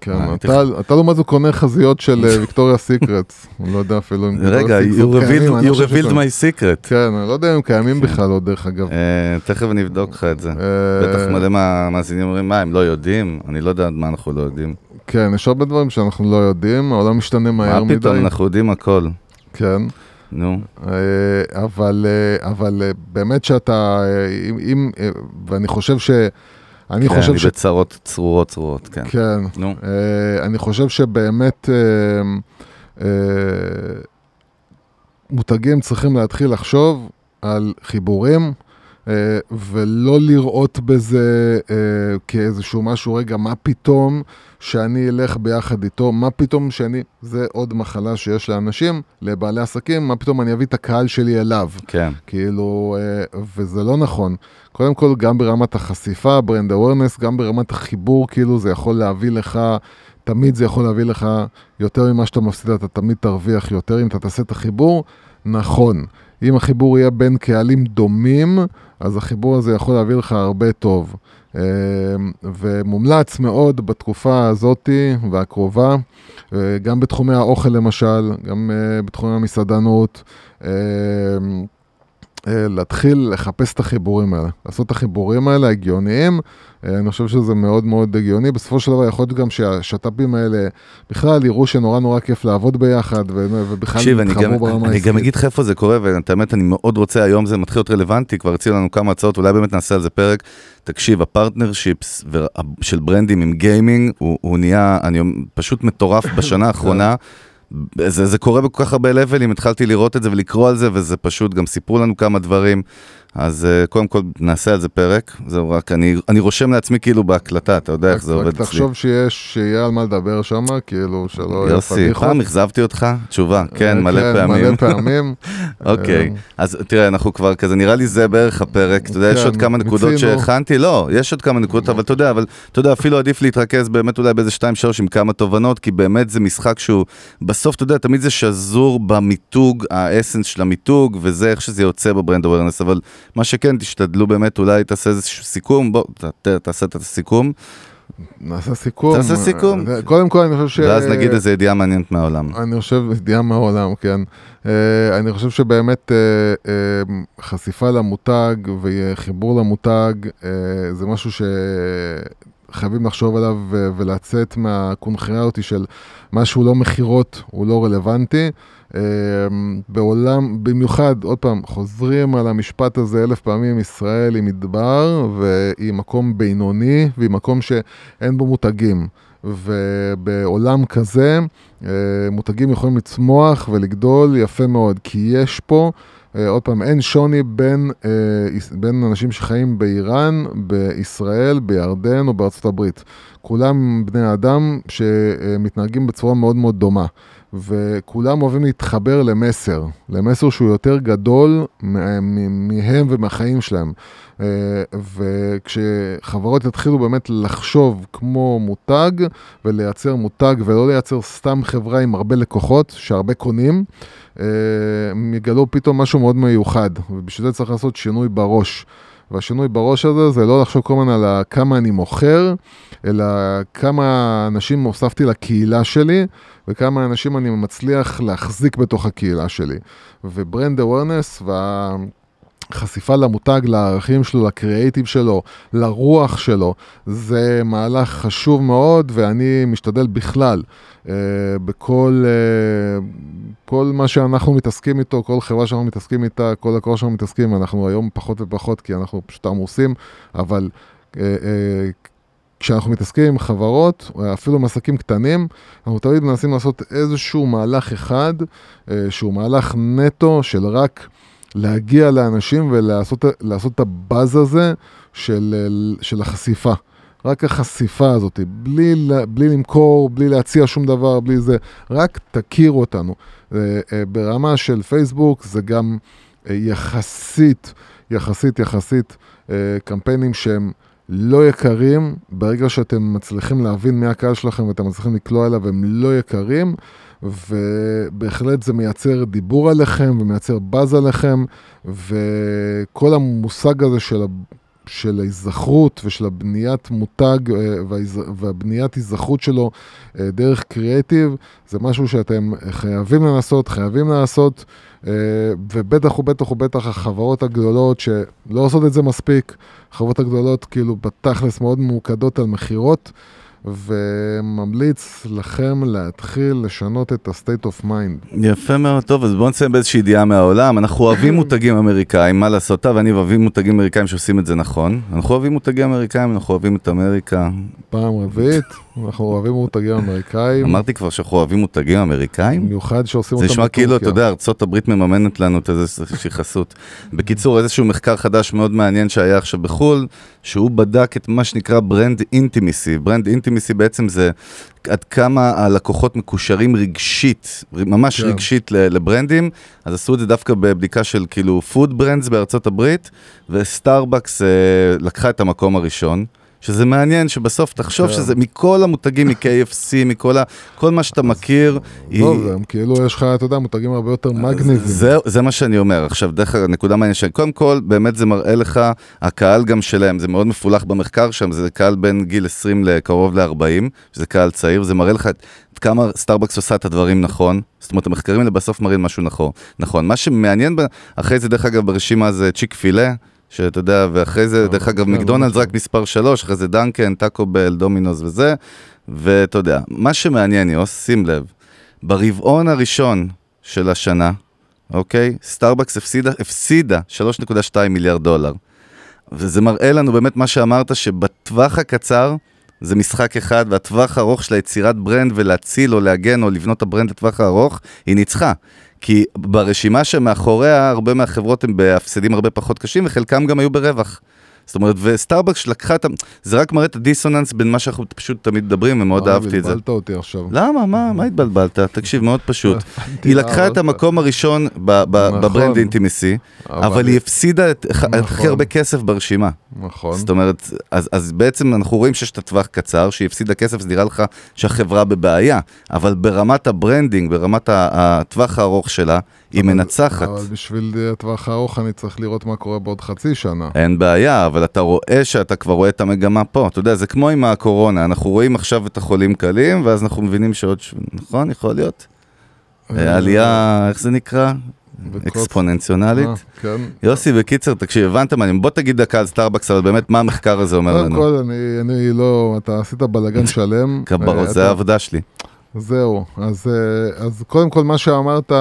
כן, אה, אתה, לעומת זאת קונה חזיות של אה, ויקטוריה סיקרטס. אני לא יודע אפילו אם... רגע, ויקטוריה you revealed לא my secret. כן, אני לא יודע אם הם קיימים בכלל עוד, דרך אגב. אה, תכף אני אבדוק לך את זה. אה, בטח מלא מהמאזינים אומרים, מה, הם לא יודעים? אני לא יודע מה אנחנו לא יודעים. כן, יש הרבה דברים שאנחנו לא יודעים, העולם משתנה מהר מה מדי. פתאום, אנחנו יודעים הכל. כן. נו, אה, אבל, אה, אה, באמת שאתה, אה, אם, אה, ואני חושב ש... אני כן, חושב אני ש... בצרות צרורות צרורות, כן. כן. נו, אה, אני חושב שבאמת אה, אה, מותגים צריכים להתחיל לחשוב על חיבורים. אה, ולא לראות בזה אה, כאיזשהו משהו, רגע, מה פתאום שאני אלך ביחד איתו, מה פתאום שאני, זה עוד מחלה שיש לאנשים, לבעלי עסקים, מה פתאום אני אביא את הקהל שלי אליו. כן. כאילו, אה, וזה לא נכון. קודם כל, גם ברמת החשיפה, ברנד אווירנס, גם ברמת החיבור, כאילו זה יכול להביא לך, תמיד זה יכול להביא לך יותר ממה שאתה מפסיד, אתה תמיד תרוויח יותר אם אתה תעשה את החיבור. נכון, אם החיבור יהיה בין קהלים דומים, אז החיבור הזה יכול להביא לך הרבה טוב. אה, ומומלץ מאוד בתקופה הזאתי והקרובה, אה, גם בתחומי האוכל למשל, גם אה, בתחומי המסעדנות. אה, להתחיל לחפש את החיבורים האלה, לעשות את החיבורים האלה הגיוניים, אה, אני חושב שזה מאוד מאוד הגיוני. בסופו של דבר יכול להיות גם שהשת"פים האלה בכלל יראו שנורא נורא כיף לעבוד ביחד, ובכלל יתחברו ברמה העסקית. אני גם אגיד לך איפה זה קורה, ואת האמת אני מאוד רוצה, היום זה מתחיל להיות רלוונטי, כבר הציעו לנו כמה הצעות, אולי באמת נעשה על זה פרק. תקשיב, ה partnerships של ברנדים עם gaming, הוא, הוא נהיה, אני פשוט מטורף בשנה האחרונה. זה, זה קורה בכל כך הרבה levelים, התחלתי לראות את זה ולקרוא על זה, וזה פשוט, גם סיפרו לנו כמה דברים. אז אה, קודם כל נעשה על זה פרק, זהו רק, אני, אני רושם לעצמי כאילו בהקלטה, אתה יודע איך זה עובד אצלי. תחשוב שיש, שיהיה על מה לדבר שם, כאילו שלא יהיה פדיחות. יוסי, פעם אכזבתי אותך? תשובה, כן, מלא כן, פעמים. מלא פעמים. אוקיי, אז תראה, אנחנו כבר כזה, נראה לי זה בערך הפרק, אתה יודע, יש כן, עוד כמה נקודות שהכנתי, לא, יש עוד כמה נקודות, אבל אתה יודע, אבל אתה יודע, אפילו עדיף להתרכז באמת אולי באיזה 2-3 עם כמה תובנות, כי באמת זה משחק שהוא, בסוף, אתה יודע, תמיד זה שזור במיתוג, האסנס של המיתוג, וזה איך שזה יוצא בברנד אווירנס, אבל מה שכן, תשתדלו באמת, אולי תעשה איזשהו סיכום, בוא, ת, תעשה את הסיכום. נעשה סיכום. תעשה סיכום. קודם כל אני חושב ש... ואז נגיד איזה ידיעה מעניינת מהעולם. אני חושב, ידיעה מהעולם, כן. אה, אני חושב שבאמת אה, אה, חשיפה למותג וחיבור למותג זה משהו שחייבים לחשוב עליו ולצאת מהקונכריה של משהו לא מכירות, הוא לא רלוונטי. אמ, בעולם, במיוחד, עוד פעם, חוזרים על המשפט הזה אלף פעמים, ישראל היא מדבר והיא מקום בינוני והיא מקום שאין בו מותגים. ובעולם כזה אה, מותגים יכולים לצמוח ולגדול יפה מאוד, כי יש פה, אה, עוד פעם, אין שוני בין, אה, בין אנשים שחיים באיראן, בישראל, בירדן או בארצות הברית. כולם בני אדם שמתנהגים בצורה מאוד מאוד דומה. וכולם אוהבים להתחבר למסר, למסר שהוא יותר גדול מהם ומהחיים שלהם. אה, וכשחברות יתחילו באמת לחשוב כמו מותג ולייצר מותג ולא לייצר סתם חברה עם הרבה לקוחות שהרבה קונים, אה, הם יגלו פתאום משהו מאוד מיוחד, ובשביל זה צריך לעשות שינוי בראש. והשינוי בראש הזה זה לא לחשוב כל הזמן על כמה אני מוכר, אלא כמה אנשים הוספתי לקהילה שלי, וכמה אנשים אני מצליח להחזיק בתוך הקהילה שלי. ו brand awareness וה... חשיפה למותג, לערכים שלו, לקריאייטיב שלו, לרוח שלו, זה מהלך חשוב מאוד, ואני משתדל בכלל, אה, בכל אה, כל מה שאנחנו מתעסקים איתו, כל חברה שאנחנו מתעסקים איתה, כל לקוח שאנחנו מתעסקים, אנחנו היום פחות ופחות, כי אנחנו פשוט עמוסים, אבל אה, אה, כשאנחנו מתעסקים עם חברות, אפילו עם עסקים קטנים, אנחנו תמיד מנסים לעשות איזשהו מהלך אחד, אה, שהוא מהלך נטו של רק להגיע לאנשים ולעשות את הבאז הזה של, של החשיפה. רק החשיפה הזאת, בלי, בלי למכור, בלי להציע שום דבר, בלי זה, רק תכירו אותנו. אה, אה, ברמה של פייסבוק זה גם יחסית, יחסית, יחסית קמפיינים שהם... לא יקרים, ברגע שאתם מצליחים להבין מי הקהל שלכם ואתם מצליחים לקלוע אליו, הם לא יקרים, ובהחלט זה מייצר דיבור עליכם ומייצר באז עליכם, וכל המושג הזה של, של ההיזכרות ושל הבניית מותג אה, והבניית היזכרות שלו אה, דרך קריאיטיב, זה משהו שאתם חייבים לנסות, חייבים לעשות, אה, ובטח ובטח ובטח החברות הגדולות שלא עושות את זה מספיק, החברות הגדולות כאילו בתכלס מאוד ממוקדות על מכירות. וממליץ לכם להתחיל לשנות את ה-state of mind. יפה מאוד, טוב, אז בואו נסיים באיזושהי ידיעה מהעולם. אנחנו אוהבים מותגים אמריקאים, מה לעשות? אתה ואני אוהבים מותגים אמריקאים שעושים את זה נכון. אנחנו אוהבים מותגים אמריקאים, אנחנו אוהבים את אמריקה. פעם רביעית, אנחנו אוהבים מותגים אמריקאים. אמרתי כבר שאנחנו אוהבים מותגים אמריקאים? במיוחד שעושים אותם בטורקיה. זה נשמע כאילו, אתה יודע, ארצות הברית מממנת לנו את איזושהי חסות. בקיצור, איזשהו מחקר חדש מאוד מעניין שהיה עכשיו בחו"ל, שהוא בדק את מה שנקרא brand intimacy. brand intimacy בעצם זה עד כמה הלקוחות מקושרים רגשית, ממש כן. רגשית לברנדים, אז עשו את זה דווקא בבדיקה של כאילו food brands בארצות הברית, וסטארבקס אה, לקחה את המקום הראשון. שזה מעניין שבסוף תחשוב כן. שזה מכל המותגים, מ-KFC, מכל ה... כל מה שאתה מכיר. היא- לא, זה כאילו יש לך, אתה יודע, מותגים הרבה יותר מגניבים. זה, זה מה שאני אומר. עכשיו, דרך אגב, נקודה מעניינת, שקודם כל, באמת זה מראה לך, הקהל גם שלהם, זה מאוד מפולח במחקר שם, זה קהל בין גיל 20 לקרוב ל-40, שזה קהל צעיר, זה מראה לך כמה סטארבקס עושה את הדברים נכון. זאת אומרת, המחקרים האלה בסוף מראים משהו נכון. נכון. מה שמעניין, אחרי זה, דרך אגב, ברשימה זה צ'יק פילה. שאתה יודע, ואחרי זה, אה, דרך אגב, כן, מקדונלדס. רק מספר 3, אחרי זה דנקן, טאקו בל, דומינוס וזה, ואתה יודע, מה שמעניין, יוס, שים לב, ברבעון הראשון של השנה, אוקיי? סטארבקס הפסידה, הפסידה 3.2 מיליארד דולר. וזה מראה לנו באמת מה שאמרת, שבטווח הקצר זה משחק אחד, והטווח הארוך של היצירת brand ולהציל או להגן או לבנות את ה brand לטווח הארוך, היא ניצחה. כי ברשימה שמאחוריה, הרבה מהחברות הן בהפסדים הרבה פחות קשים, וחלקם גם היו ברווח. זאת אומרת, וסטארבקס לקחה את ה... זה רק מראה את הדיסוננס בין מה שאנחנו פשוט תמיד מדברים, ומאוד אה, אהבתי את זה. בלבלת אותי עכשיו. למה? מה? מה התבלבלת? תקשיב, מאוד פשוט. היא לקחה אה, את עוד המקום הראשון נכון. ב brand intimacy, אבל היא הפסידה הכי נכון. הרבה כסף ברשימה. נכון. זאת אומרת, אז, בעצם אנחנו רואים שיש את הטווח קצר, שהיא הפסידה כסף, זה נראה לך שהחברה בבעיה, אבל ברמת ה branding, ברמת הטווח הארוך שלה, היא אבל- מנצחת. אבל בשביל הטווח הארוך אני צריך לראות מה קורה בעוד חצי שנה. אין בעיה, אבל אתה רואה שאתה כבר רואה את המגמה פה. אתה יודע, זה כמו עם הקורונה, אנחנו רואים עכשיו את החולים קלים, ואז אנחנו מבינים שעוד, ש- נכון? יכול להיות? אה, עלייה, איך זה נקרא? אקספוננציונלית. אה, כן. יוסי, בקיצר, תקשיב, הבנת מה אני... בוא תגיד דקה על סטארבקס, אבל באמת, מה המחקר הזה אומר קודם לנו? כל, אני, לא, אתה עשית בלאגן שלם. אה, זה העבודה שלי. זהו, אז, אז קודם כל מה שאמרת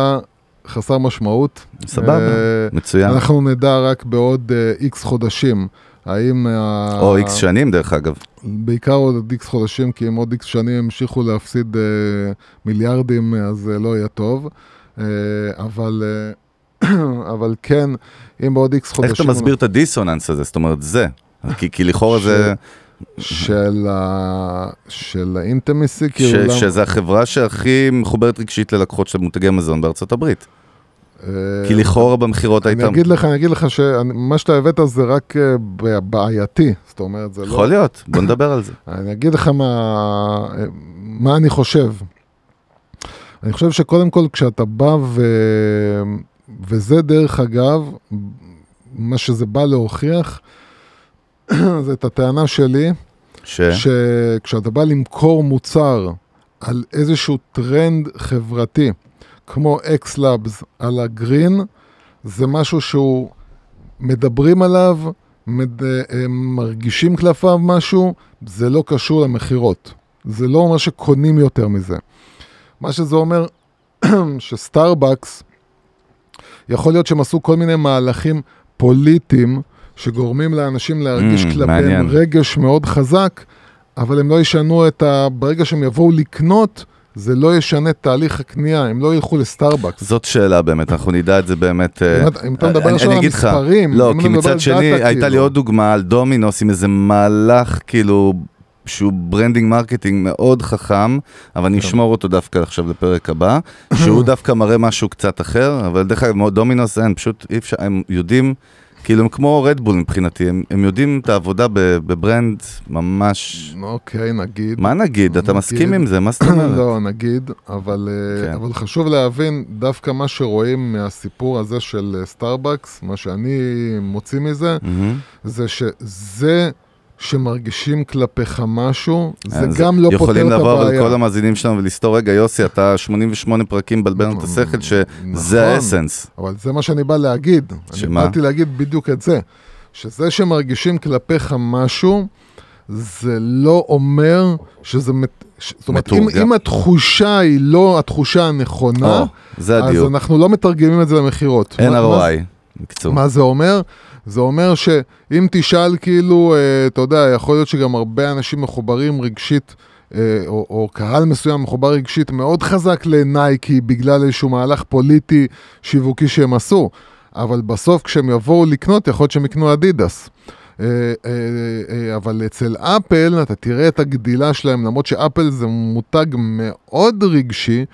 חסר משמעות. סבבה, אה, מצוין. אנחנו נדע רק בעוד איקס חודשים. האם... או איקס שנים, דרך אגב. בעיקר עוד איקס חודשים, כי אם עוד איקס שנים ימשיכו להפסיד אה, מיליארדים, אז זה לא יהיה טוב. אה, אבל, אה, אבל כן, אם בעוד איקס חודשים... איך אתה מסביר את הדיסוננס הזה? זאת אומרת, זה. כי- כי לכאורה ש- זה... של, ה... של האינטמיסי, ש- כאילו... למה- שזה החברה שהכי מחוברת רגשית ללקוחות של מותגי מזון בארצות הברית. אה, כי לכאורה במכירות אני הייתה... אגיד לך, אני אגיד לך שמה שאתה הבאת זה רק אה, בעייתי, זאת אומרת, זה לא... יכול להיות, בוא נדבר על זה. אני אגיד לך מה, מה אני חושב. אני חושב שקודם כל כשאתה בא ו... וזה דרך אגב, מה שזה בא להוכיח, זה את הטענה שלי, ש... שכשאתה בא למכור מוצר על איזשהו טרנד חברתי, כמו אקס-לאבס על הגרין, זה משהו שהוא, מדברים עליו, מד... הם מרגישים כלפיו משהו, זה לא קשור למכירות. זה לא אומר שקונים יותר מזה. מה שזה אומר, שסטארבקס, יכול להיות שהם עשו כל מיני מהלכים פוליטיים, שגורמים לאנשים להרגיש Mm, כלפיהם מעניין. רגש מאוד חזק, אבל הם לא ישנו את ה... ברגע שהם יבואו לקנות, זה לא ישנה את תהליך הקנייה, הם לא ילכו לסטארבקס. זאת שאלה באמת, אנחנו נדע את זה באמת. אה, אם אתה- אם אתה מדבר עכשיו על המספרים, לא, כי מצד שני, הייתה לי כאילו. עוד דוגמה על דומינוס עם איזה מהלך כאילו... שהוא branding marketing מאוד חכם, אבל אני כן. אשמור אותו דווקא עכשיו לפרק הבא, שהוא דווקא מראה משהו קצת אחר, אבל דרך אגב, דומינוס אין, פשוט אי אפשר, הם יודעים, כאילו הם כמו רדבול מבחינתי, הם, הם יודעים את העבודה ב brand ממש... אוקיי, נגיד. מה נגיד? אתה נגיד. מסכים עם זה? מה זאת אומרת? לא, נגיד, אבל, אה, כן. אבל חשוב להבין, דווקא מה שרואים מהסיפור הזה של אה, סטארבקס, מה שאני מוציא מזה, מהמם. זה שזה שמרגישים כלפיך משהו, זה גם לא פותר יכולים את לבוא אבל הבעיה. כל המאזינים שלנו ולסתור, רגע יוסי, אתה 88 פרקים מבלבל לנו את השכל שזה נכון. האסנס. אבל זה מה שאני בא להגיד. שמה? אני באתי להגיד בדיוק את זה. שזה שמרגישים כלפיך משהו, זה לא אומר שזה... זאת אומרת, אם. אם התחושה היא לא התחושה הנכונה, זה אז. אנחנו לא מתרגמים את זה למכירות. אין מה- מה- ROI, בקיצור. מה זה אומר? זה אומר שאם תשאל כאילו, אה, אתה יודע, יכול להיות שגם הרבה אנשים מחוברים רגשית, אה, או, או קהל מסוים מחובר רגשית מאוד חזק לנייקי בגלל איזשהו מהלך פוליטי שיווקי שהם עשו, אבל בסוף כשהם יבואו לקנות, יכול להיות שהם יקנו אדידס. אה, אה, אה, אבל אצל אפל אתה תראה את הגדילה שלהם, למרות שאפל זה מותג מאוד רגשי,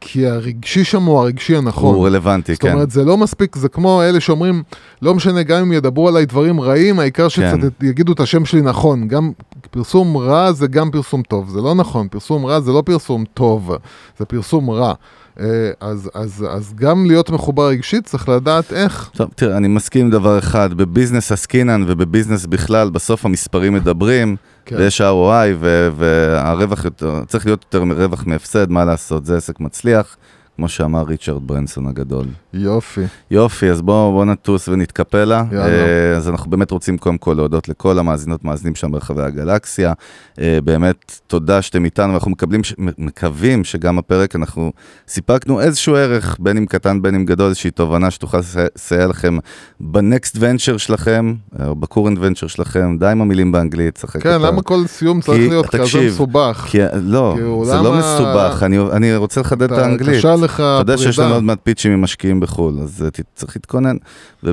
כי הרגשי שם הוא הרגשי הנכון. הוא רלוונטי, זאת כן. אומרת, זה לא מספיק, זה כמו אלה שאומרים, לא משנה, גם אם ידברו עליי דברים רעים, העיקר שקצת כן. יגידו את השם שלי נכון. גם, פרסום רע זה גם פרסום טוב, זה לא נכון, פרסום רע זה לא פרסום טוב, זה פרסום רע. אה, אז, אז, אז גם להיות מחובר רגשית צריך לדעת איך. טוב, תראה, אני מסכים עם דבר אחד, בביזנס עסקינן ובביזנס בכלל, בסוף המספרים מדברים, כן. ויש ROI, והרווח יותר, צריך להיות יותר רווח מהפסד, מה לעשות, זה עסק מצליח. כמו שאמר ריצ'רד ברנסון הגדול. יופי. יופי, אז בואו בוא נטוס ונתקפל לה. יאללה. אז אנחנו באמת רוצים קודם כל להודות לכל המאזינות, מאזינים שם ברחבי הגלקסיה. אה, באמת, תודה שאתם איתנו, ואנחנו מקבלים, מקווים שגם הפרק אנחנו סיפקנו איזשהו ערך, בין אם קטן בין אם גדול, איזושהי תובנה שתוכל לסייע לכם בנקסט ונצ'ר שלכם, או ב current venture שלכם, די עם המילים באנגלית, שחק כן, למה כל סיום צריך להיות כזה מסובך? כי, לא, זה לא מסובך, אני רוצה לחדד את האנגלית. לך פרידה. אתה יודע שיש לנו עוד מעט פיצ'ים עם משקיעים בחו"ל, אז אה, צריך להתכונן.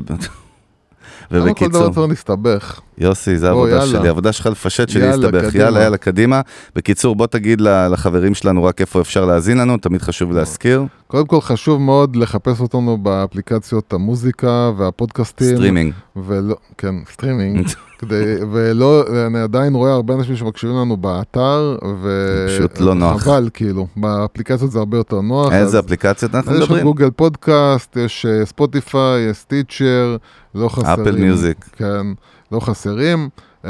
ובקיצור... למה כל דבר צריך להסתבך? יוסי, זה העבודה שלי, העבודה שלך לפשט שלי להסתבך. יאללה, יאללה, קדימה. בקיצור, בוא תגיד לחברים שלנו רק איפה אפשר להאזין לנו, תמיד חשוב להזכיר. קודם כל חשוב מאוד לחפש אותנו באפליקציות המוזיקה והפודקאסטים. סטרימינג. כן, סטרימינג. כדי, ולא, אני עדיין רואה הרבה אנשים שמקשיבים לנו באתר, ו... פשוט לא נוח. חבל, כאילו, באפליקציות זה הרבה יותר נוח. איזה אפליקציות אנחנו מדברים? יש גוגל פודקאסט, יש ספוטיפיי, יש סטיצ'ר, לא חסרים. אפל מיוזיק. כן, לא חסרים. אמ,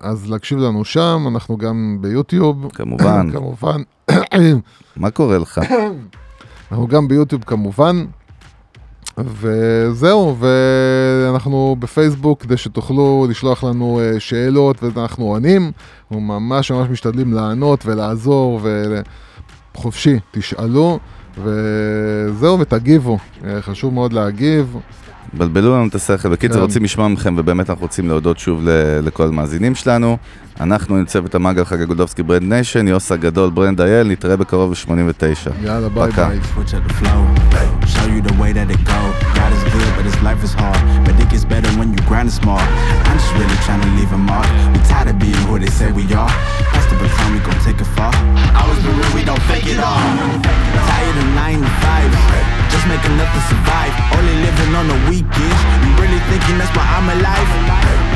אז להקשיב לנו שם, אנחנו גם ביוטיוב. כמובן. כמובן. מה קורה לך? אנחנו גם ביוטיוב כמובן. וזהו, ואנחנו בפייסבוק כדי שתוכלו לשלוח לנו אה, שאלות ואנחנו עונים, אנחנו ממש ממש משתדלים לענות ולעזור וחופשי, תשאלו וזהו ותגיבו, אה, חשוב מאוד להגיב. בלבלו לנו את השכל. בקיצור, כן. רוצים לשמוע מכם, ובאמת אנחנו רוצים להודות שוב לכל המאזינים שלנו. אנחנו עם צוות המאגל חג הגולדובסקי ברנד ניישן, יוס הגדול ברנד אייל, נתראה בקרוב ב-89. יאללה, ביי ביי. Tired of 9 to 5 just make enough to survive. Only living on the weekends. You really thinking that's why I'm alive?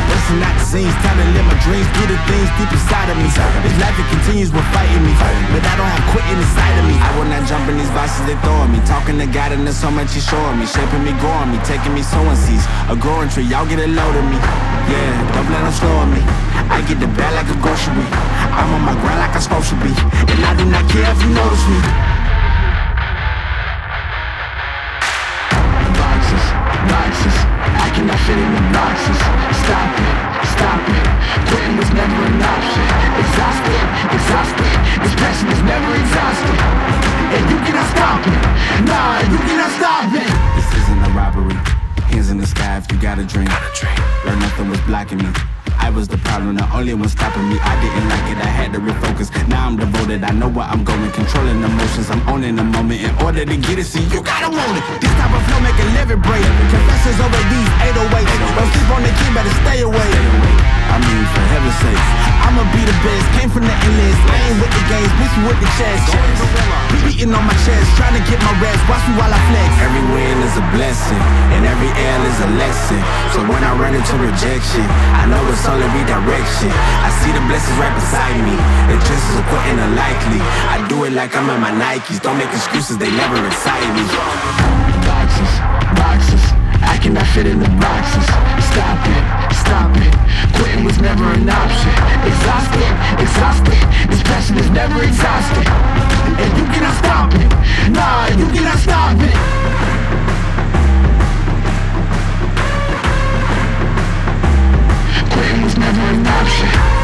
Busting out the scenes, time to live my dreams, do the things deep inside of me. This life it continues with fighting me, but I don't have quitting inside of me. I will not jump in these boxes they throw at me. Talking to God and there's so much he's showing me, shaping me, growing me, taking me sowing seeds. A growing tree, y'all get a load of me. Yeah, don't let them slow me. I get the bag like a grocery. I'm on my grind like I'm supposed to be, and I do not care if you notice me. boxes I cannot fit in the boxes Stop it, stop it Quitting was never an option. Exhausted, exhausted This passion is never exhausted And you cannot stop it Nah, you cannot stop it This isn't a robbery. Hands in the sky if you got a dream. Learn nothing was blocking me I was the problem, the only one stopping me. I didn't like it, I had to refocus. Now I'm devoted, I know where I'm going. Controlling emotions, I'm owning the moment. In order to get it, see, you gotta want it. This type of flow make a living break. Confessions over these 808s. Don't sleep on the key, better stay away. I mean, for heaven's sake, I'ma be the best. Came from the endless, playing with the games, bitch with the chest. Beating on my chest, trying to get my rest. Watch me while I flex. Every win is a blessing, and every L is a lesson. So when I run into rejection, I know it's only redirection. I see the blessings right beside me. The chances are quite unlikely. I do it like I'm in my Nikes. Don't make excuses, they never excite me. Boxes, boxes. I cannot fit in the boxes. Stop it, stop it. Quitting was never an option. Exhausted, exhausted. This passion is never exhausted. And you cannot stop it. Nah, you cannot stop it. жизнь, мой дальше